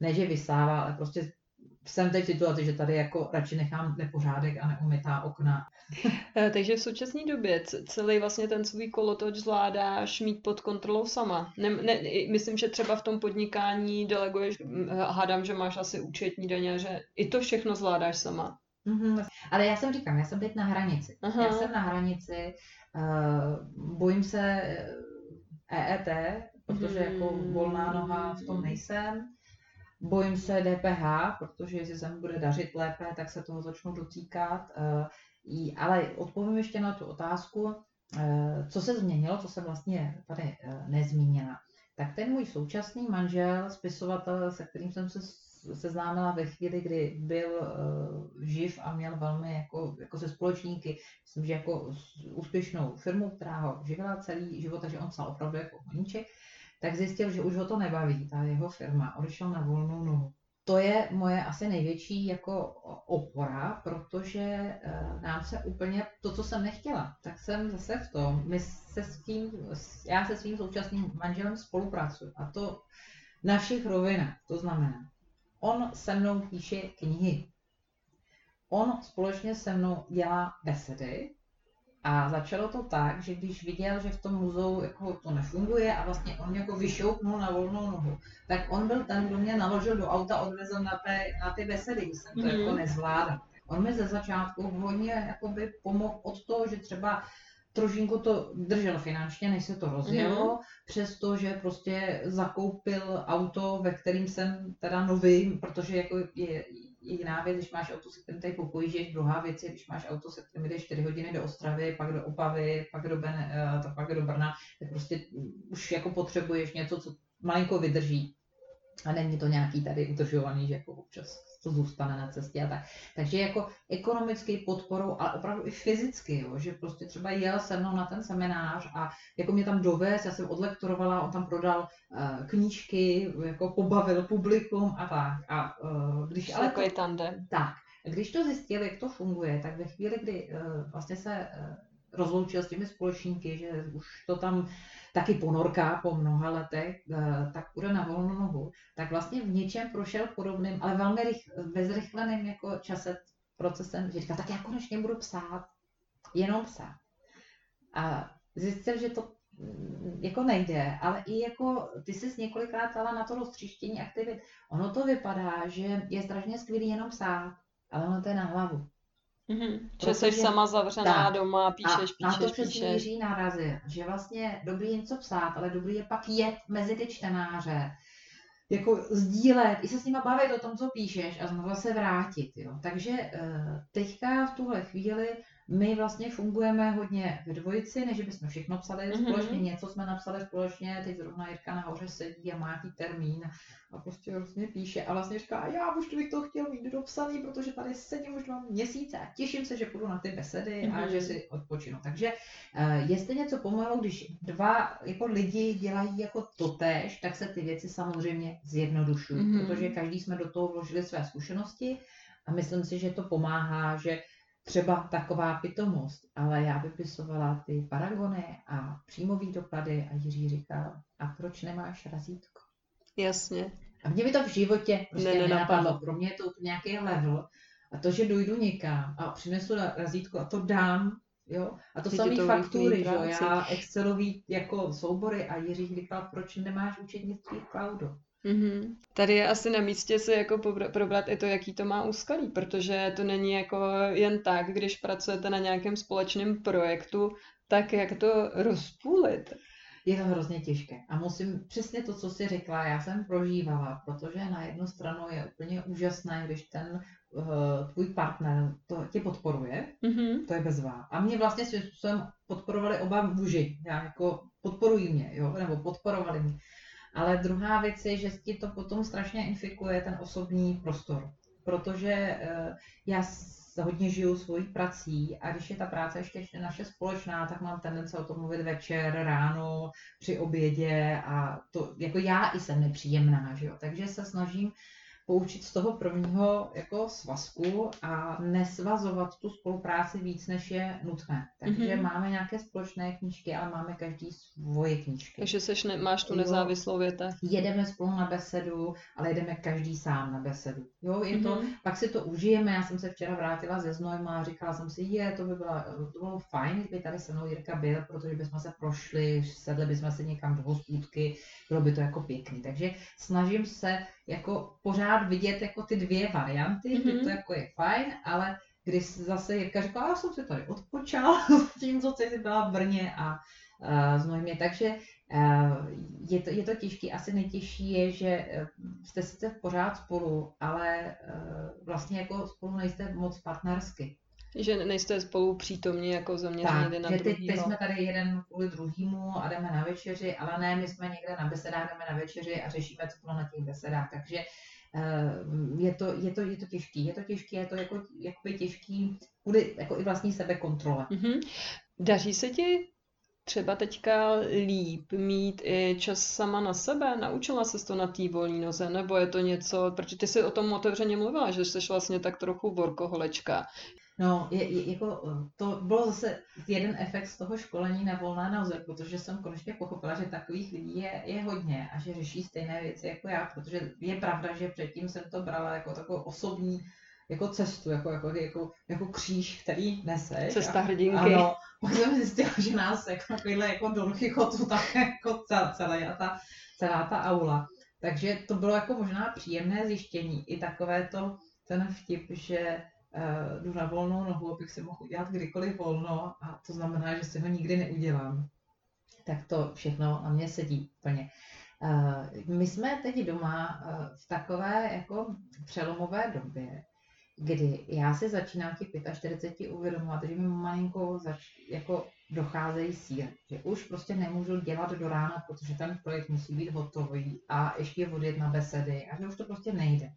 Speaker 2: ne, že vysává, ale prostě jsem teď v situaci, že tady jako radši nechám nepořádek a neumytá okna.
Speaker 1: Eh, takže v současné době celý vlastně ten svůj kolotoč zvládáš mít pod kontrolou sama. Ne, ne, myslím, že třeba v tom podnikání deleguješ, hádám, že máš asi účetní daně, že i to všechno zvládáš sama.
Speaker 2: Mm-hmm. Ale já jsem říkám, já jsem teď na hranici. Aha. Já jsem na hranici, uh, bojím se EET, protože jako volná noha v tom nejsem. Bojím se DPH, protože jestli se mi bude dařit lépe, tak se toho začnu dotýkat. Eh, ale odpovím ještě na tu otázku, eh, co se změnilo, co se vlastně tady eh, nezmínila. Tak ten můj současný manžel, spisovatel, se kterým jsem se seznámila ve chvíli, kdy byl živ a měl velmi jako, jako se společníky, myslím, že jako úspěšnou firmu, která ho živila celý život, takže on psal opravdu jako honíček, tak zjistil, že už ho to nebaví, ta jeho firma, odešel na volnou nohu. To je moje asi největší jako opora, protože eh, nám se úplně to, co jsem nechtěla, tak jsem zase v tom. My se svým, já se svým současným manželem spolupracuji a to na všech rovinách. To znamená, on se mnou píše knihy. On společně se mnou dělá besedy, a začalo to tak, že když viděl, že v tom muzeu jako to nefunguje a vlastně on jako vyšoupnul na volnou nohu, tak on byl ten, kdo mě naložil do auta, odvezl na, té, na ty besedy, když jsem to mm-hmm. jako nezvládal. On mi ze začátku hodně jakoby pomohl od toho, že třeba trošinku to držel finančně, než se to rozjelo, mm-hmm. přestože prostě zakoupil auto, ve kterým jsem teda nový, protože jako je, jiná věc, když máš auto, se kterým tady popojížeš, druhá věc je, když máš auto, se kterým jdeš 4 hodiny do Ostravy, pak do Opavy, pak do, ben, uh, pak do Brna, tak prostě už jako potřebuješ něco, co malinko vydrží. A není to nějaký tady udržovaný, že jako občas to zůstane na cestě a tak. Takže jako ekonomicky podporou, ale opravdu i fyzicky, jo, že prostě třeba jel se mnou na ten seminář a jako mě tam dovez, já jsem odlektorovala, on tam prodal uh, knížky, jako pobavil publikum a tak. A, uh, když,
Speaker 1: ale to, tandem.
Speaker 2: Tak, když to zjistil, jak to funguje, tak ve chvíli, kdy uh, vlastně se uh, rozloučil s těmi společníky, že už to tam taky ponorka po mnoha letech, eh, tak půjde na volnou nohu, tak vlastně v něčem prošel podobným, ale velmi rych, bezrychleným jako čase procesem, že říkal, tak já konečně budu psát, jenom psát. A zjistil, že to mm, jako nejde, ale i jako ty jsi několikrát ptala na to roztříštění aktivit. Ono to vypadá, že je strašně skvělý jenom psát, ale ono to je na hlavu.
Speaker 1: Mm-hmm. Že jsi sama zavřená tak. doma, píšeš, a, píšeš,
Speaker 2: Na to
Speaker 1: přesně
Speaker 2: Jiří narazil, že vlastně dobrý něco psát, ale dobrý je pak jet mezi ty čtenáře, jako sdílet, i se s nima bavit o tom, co píšeš a znovu se vrátit. Jo. Takže eh, teďka v tuhle chvíli my vlastně fungujeme hodně ve dvojici, než bychom všechno psali mm-hmm. společně, něco jsme napsali společně, teď zrovna Jirka nahoře sedí a má nějaký termín a prostě vlastně píše a vlastně říká, a já už bych to chtěl mít dopsaný, protože tady sedím už dva měsíce a těším se, že půjdu na ty besedy mm-hmm. a že mhm. si odpočinu. Takže uh, jestli něco pomalu, když dva jako lidi dělají jako totéž, tak se ty věci samozřejmě zjednodušují, mm-hmm. protože každý jsme do toho vložili své zkušenosti a myslím si, že to pomáhá, že třeba taková pitomost, ale já vypisovala ty paragony a přímový dopady a Jiří říkal, a proč nemáš razítko?
Speaker 1: Jasně.
Speaker 2: A mě by to v životě prostě ne, nenapadlo. Pro mě je to nějaký level. A to, že dojdu někam a přinesu razítko a to dám, jo. A to samé faktury, jo. Já Excelový jako soubory a Jiří říkal, proč nemáš účetnictví v cloudu?
Speaker 1: Mm-hmm. Tady je asi na místě si jako probrat i to, jaký to má úskalí, protože to není jako jen tak, když pracujete na nějakém společném projektu, tak jak to rozpůlit.
Speaker 2: Je to hrozně těžké. A musím přesně to, co jsi řekla, já jsem prožívala, protože na jednu stranu je úplně úžasné, když ten uh, tvůj partner to tě podporuje, mm-hmm. to je bezvá. A mě vlastně svým způsobem podporovali oba muži. Já jako podporují mě, jo, nebo podporovali mě. Ale druhá věc je, že ti to potom strašně infikuje ten osobní prostor. Protože eh, já hodně žiju svojí prací a když je ta práce ještě naše společná, tak mám tendence o tom mluvit večer, ráno, při obědě a to jako já i jsem nepříjemná, že jo? takže se snažím poučit z toho prvního jako svazku a nesvazovat tu spolupráci víc, než je nutné. Takže mm-hmm. máme nějaké společné knížky, ale máme každý svoje knížky.
Speaker 1: Takže seš ne, máš tu nezávislou věta.
Speaker 2: Jedeme spolu na besedu, ale jedeme každý sám na besedu. Jo, je mm-hmm. to, pak si to užijeme. Já jsem se včera vrátila ze Znojma a říkala jsem si, je, to by byla, to bylo fajn, kdyby tady se mnou Jirka byl, protože bychom se prošli, sedli bychom se někam do hospůdky, bylo by to jako pěkný. Takže snažím se jako pořád vidět jako ty dvě varianty, mm-hmm. kdy to jako je fajn, ale když zase Jirka řekla, já jsem si tady odpočal tím, co jsi byla v Brně a uh, mě, takže uh, je, to, je to těžké, asi nejtěžší je, že uh, jste sice pořád spolu, ale uh, vlastně jako spolu nejste moc partnersky.
Speaker 1: Že nejste spolu přítomní jako zaměření jeden na
Speaker 2: že teď, teď jsme tady jeden kvůli druhýmu a jdeme na večeři, ale ne, my jsme někde na besedách, jdeme na večeři a řešíme, co bylo na těch besedách. Takže eh, je to, je to, je to těžký, je to těžký, je to jako, jakoby těžký, kvůli jako i vlastní sebekontrole.
Speaker 1: Mm-hmm. Daří se ti třeba teďka líp mít i čas sama na sebe? Naučila se to na té volné noze? Nebo je to něco, protože ty jsi o tom otevřeně mluvila, že jsi vlastně tak trochu workoholečka.
Speaker 2: No, je, je, jako, to bylo zase jeden efekt z toho školení na volné noze, protože jsem konečně pochopila, že takových lidí je, je hodně a že řeší stejné věci jako já, protože je pravda, že předtím jsem to brala jako takovou osobní jako cestu, jako, jako, jako, jako kříž, který nese.
Speaker 1: Cesta hrdinky.
Speaker 2: Ano, pak jsem zjistila, že nás jako takovýhle jako Don tak jako celé, ta, celá ta aula. Takže to bylo jako možná příjemné zjištění. I takové to, ten vtip, že jdu na volnou nohu, abych si mohl udělat kdykoliv volno a to znamená, že si ho nikdy neudělám. Tak to všechno na mě sedí úplně. Uh, my jsme teď doma uh, v takové jako přelomové době, kdy já si začínám těch 45 uvědomovat, že mi malinko zač, jako docházejí síly, že už prostě nemůžu dělat do rána, protože ten projekt musí být hotový a ještě odjet na besedy a že už to prostě nejde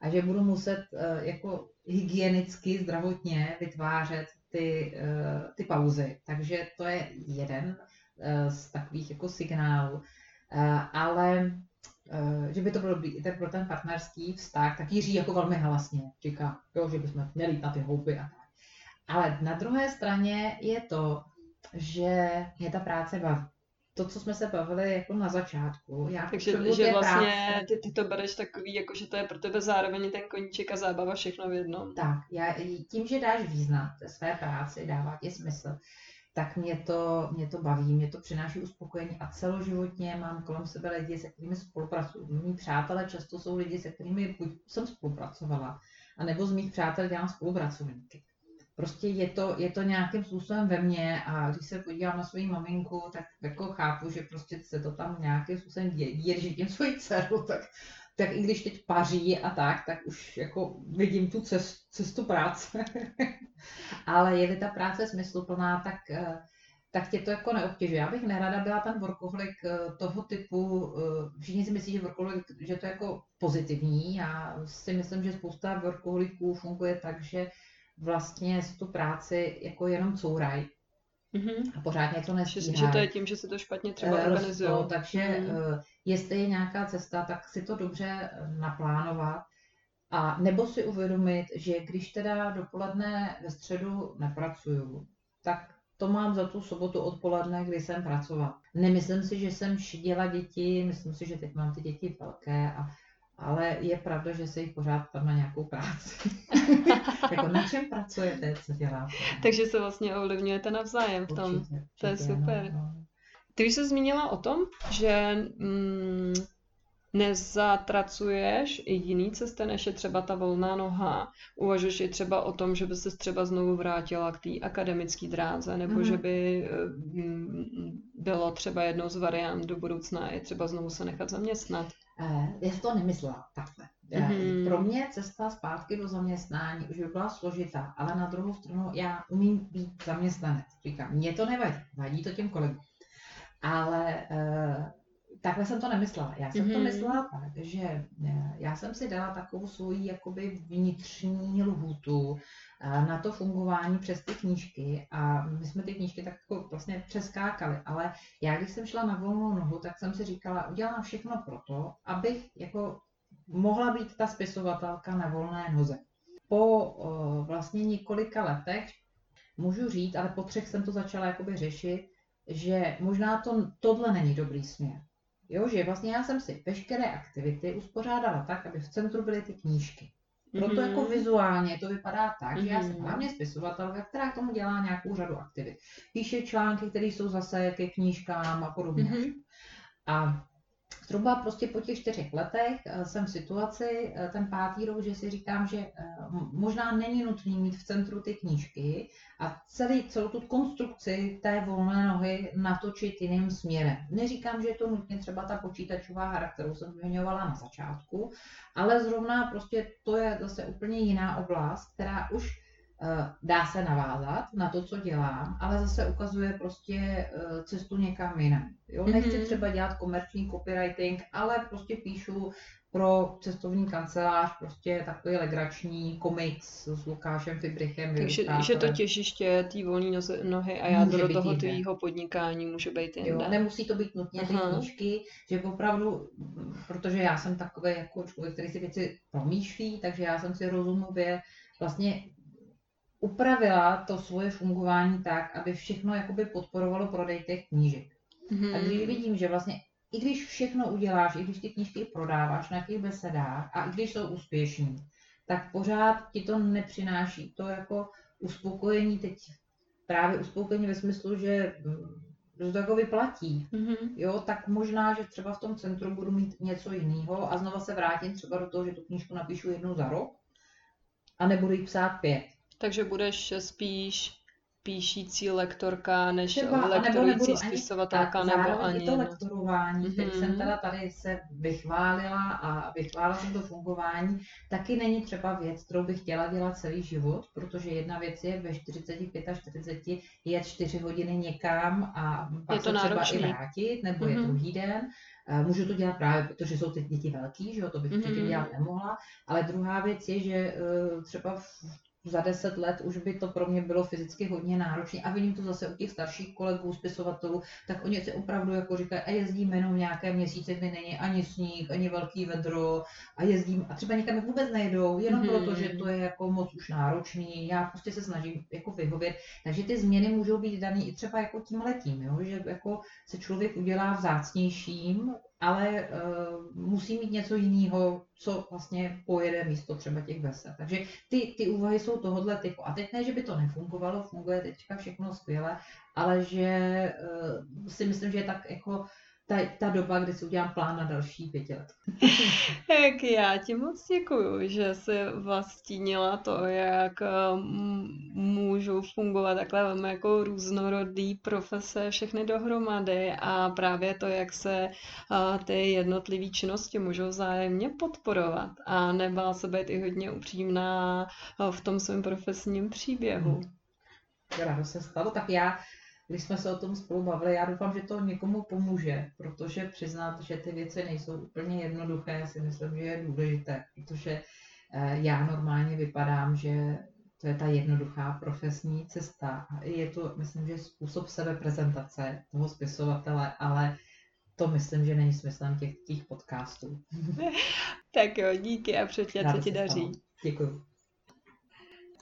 Speaker 2: a že budu muset uh, jako hygienicky, zdravotně vytvářet ty, uh, ty pauzy. Takže to je jeden uh, z takových jako signálů. Ale že by to bylo ten pro ten partnerský vztah, tak Jiří jako velmi hlasně říká, jo, že bychom měli jít na ty houby a tak. Ale na druhé straně je to, že je ta práce baví to, co jsme se bavili jako na začátku. Já
Speaker 1: Takže že vlastně ty, ty to bereš takový, jako že to je pro tebe zároveň ten koníček a zábava všechno v jednom.
Speaker 2: Tak, já, tím, že dáš význam té své práci, dává ti smysl, tak mě to, mě to baví, mě to přináší uspokojení a celoživotně mám kolem sebe lidi, se kterými spolupracuju. Mí přátelé často jsou lidi, se kterými buď jsem spolupracovala, anebo z mých přátel dělám spolupracovníky prostě je to, je to nějakým způsobem ve mně a když se podívám na svoji maminku, tak jako chápu, že prostě se to tam nějakým způsobem děje, že tím svoji dceru, tak, tak i když teď paří a tak, tak už jako vidím tu cestu, cestu práce. Ale je-li ta práce smysluplná, tak, eh, tak tě to jako neobtěžuje. Já bych nerada byla ten workoholik eh, toho typu, eh, všichni si myslí, že workoholik, že to je jako pozitivní. Já si myslím, že spousta workoholiků funguje tak, že vlastně si tu práci jako jenom couraj. Mm-hmm. A pořád něco nestíhají.
Speaker 1: Že, že to je tím, že se to špatně třeba uh, organizují.
Speaker 2: Takže mm-hmm. jestli je nějaká cesta, tak si to dobře eh, naplánovat. A nebo si uvědomit, že když teda dopoledne ve středu nepracuju, tak to mám za tu sobotu odpoledne, kdy jsem pracovala. Nemyslím si, že jsem šidila děti, myslím si, že teď mám ty děti velké a ale je pravda, že se jich pořád tam na nějakou práci. jako na čem pracujete, co děláte?
Speaker 1: Takže se vlastně ovlivňujete navzájem v tom. Určitě, určitě, to je super. No, no. Ty už se zmínila o tom, že mm, nezatracuješ i jiný cesty, než je třeba ta volná noha. Uvažuješ i třeba o tom, že by se třeba znovu vrátila k té akademické dráze, nebo mm-hmm. že by mm, bylo třeba jednou z variant do budoucna je třeba znovu se nechat zaměstnat.
Speaker 2: Eh, já to nemyslela takhle. Mm-hmm. Pro mě cesta zpátky do zaměstnání už by byla složitá, ale na druhou stranu já umím být zaměstnanec. Říkám, mě to nevadí, vadí to těm kolegům. Ale uh, takhle jsem to nemyslela. Já jsem mm-hmm. to mhm. myslela tak, že já jsem si dala takovou svoji jakoby vnitřní lhůtu na to fungování přes ty knížky a my jsme ty knížky tak jako vlastně přeskákali, ale já když jsem šla na volnou nohu, tak jsem si říkala, udělám všechno pro to, abych jako mohla být ta spisovatelka na volné noze. Po vlastně několika letech můžu říct, ale po třech jsem to začala jakoby řešit, že možná to, tohle není dobrý směr. Jo, že vlastně já jsem si veškeré aktivity uspořádala tak, aby v centru byly ty knížky. Proto mm-hmm. jako vizuálně to vypadá tak, mm-hmm. že já jsem mhm. hlavně spisovatelka, která k tomu dělá nějakou řadu aktivit. Píše články, které jsou zase ke knížkám a podobně. Mm-hmm. A Zhruba prostě po těch čtyřech letech eh, jsem v situaci, eh, ten pátý rok, že si říkám, že eh, možná není nutný mít v centru ty knížky a celý, celou tu konstrukci té volné nohy natočit jiným směrem. Neříkám, že je to nutně třeba ta počítačová hra, kterou jsem zmiňovala na začátku, ale zrovna prostě to je zase úplně jiná oblast, která už dá se navázat na to, co dělám, ale zase ukazuje prostě eh, cestu někam jinam. Jo? Nechci mm-hmm. třeba dělat komerční copywriting, ale prostě píšu pro cestovní kancelář prostě takový legrační komiks s Lukášem Fibrichem.
Speaker 1: Takže že to těžiště té volné nohy a jádro do toho tvýho podnikání může být jinde.
Speaker 2: Jo, nemusí to být nutně ty knížky, že opravdu, protože já jsem takový jako člověk, který si věci promýšlí, takže já jsem si rozumově vlastně upravila to svoje fungování tak, aby všechno jakoby podporovalo prodej těch knížek. Mm-hmm. A když vidím, že vlastně i když všechno uděláš, i když ty knížky prodáváš na těch besedách a i když jsou úspěšní, tak pořád ti to nepřináší to jako uspokojení teď právě uspokojení ve smyslu, že, že to jako vyplatí. Mm-hmm. Jo, tak možná, že třeba v tom centru budu mít něco jiného a znova se vrátím třeba do toho, že tu knížku napíšu jednou za rok a nebudu jí psát pět.
Speaker 1: Takže budeš spíš píšící lektorka, než Třeba, lektorující spisovatelka,
Speaker 2: ani, nebo ani... to no. lektorování, mm-hmm. teď jsem mhm. teda tady se vychválila a vychválila jsem to fungování, taky není třeba věc, kterou bych chtěla dělat celý život, protože jedna věc je ve 45 a 40 jet 4 hodiny někam a pak je to se třeba náročný. i vrátit, nebo mm-hmm. je mhm. druhý den. Eh, můžu to dělat právě, protože jsou ty děti velký, že jo, to bych mm-hmm. dělat nemohla, ale druhá věc je, že eh, třeba v za deset let už by to pro mě bylo fyzicky hodně náročné. A vidím to zase u těch starších kolegů, spisovatelů, tak oni si opravdu jako říkají, a jezdíme jenom nějaké měsíce, kdy není ani sníh, ani velký vedro a jezdím a třeba někam vůbec nejdou, jenom mm-hmm. proto, že to je jako moc už náročný. Já prostě se snažím jako vyhovět. Takže ty změny můžou být dané i třeba jako tím letím, jo? že jako se člověk udělá vzácnějším, ale uh, musí mít něco jiného, co vlastně pojede místo třeba těch vesel. Takže ty, ty úvahy jsou tohohle typu. A teď ne, že by to nefungovalo, funguje teďka všechno skvěle, ale že uh, si myslím, že je tak jako ta, ta doba, kdy si udělám plán na další pěti let.
Speaker 1: tak já ti moc děkuju, že jsi vlastnila to, jak eh, můžou fungovat takhle velmi jako různorodý profese všechny dohromady a právě to, jak se ty jednotlivé činnosti můžou vzájemně podporovat a nebál se být i hodně upřímná v tom svém profesním příběhu. Hmm.
Speaker 2: Rádo se stalo, tak já když jsme se o tom spolu bavili, já doufám, že to někomu pomůže, protože přiznat, že ty věci nejsou úplně jednoduché, si myslím, že je důležité, protože eh, já normálně vypadám, že to je ta jednoduchá profesní cesta. Je to, myslím, že způsob sebeprezentace toho spisovatele, ale to myslím, že není smyslem těch, těch podcastů.
Speaker 1: tak jo, díky a předtím, co ti daří.
Speaker 2: Děkuji.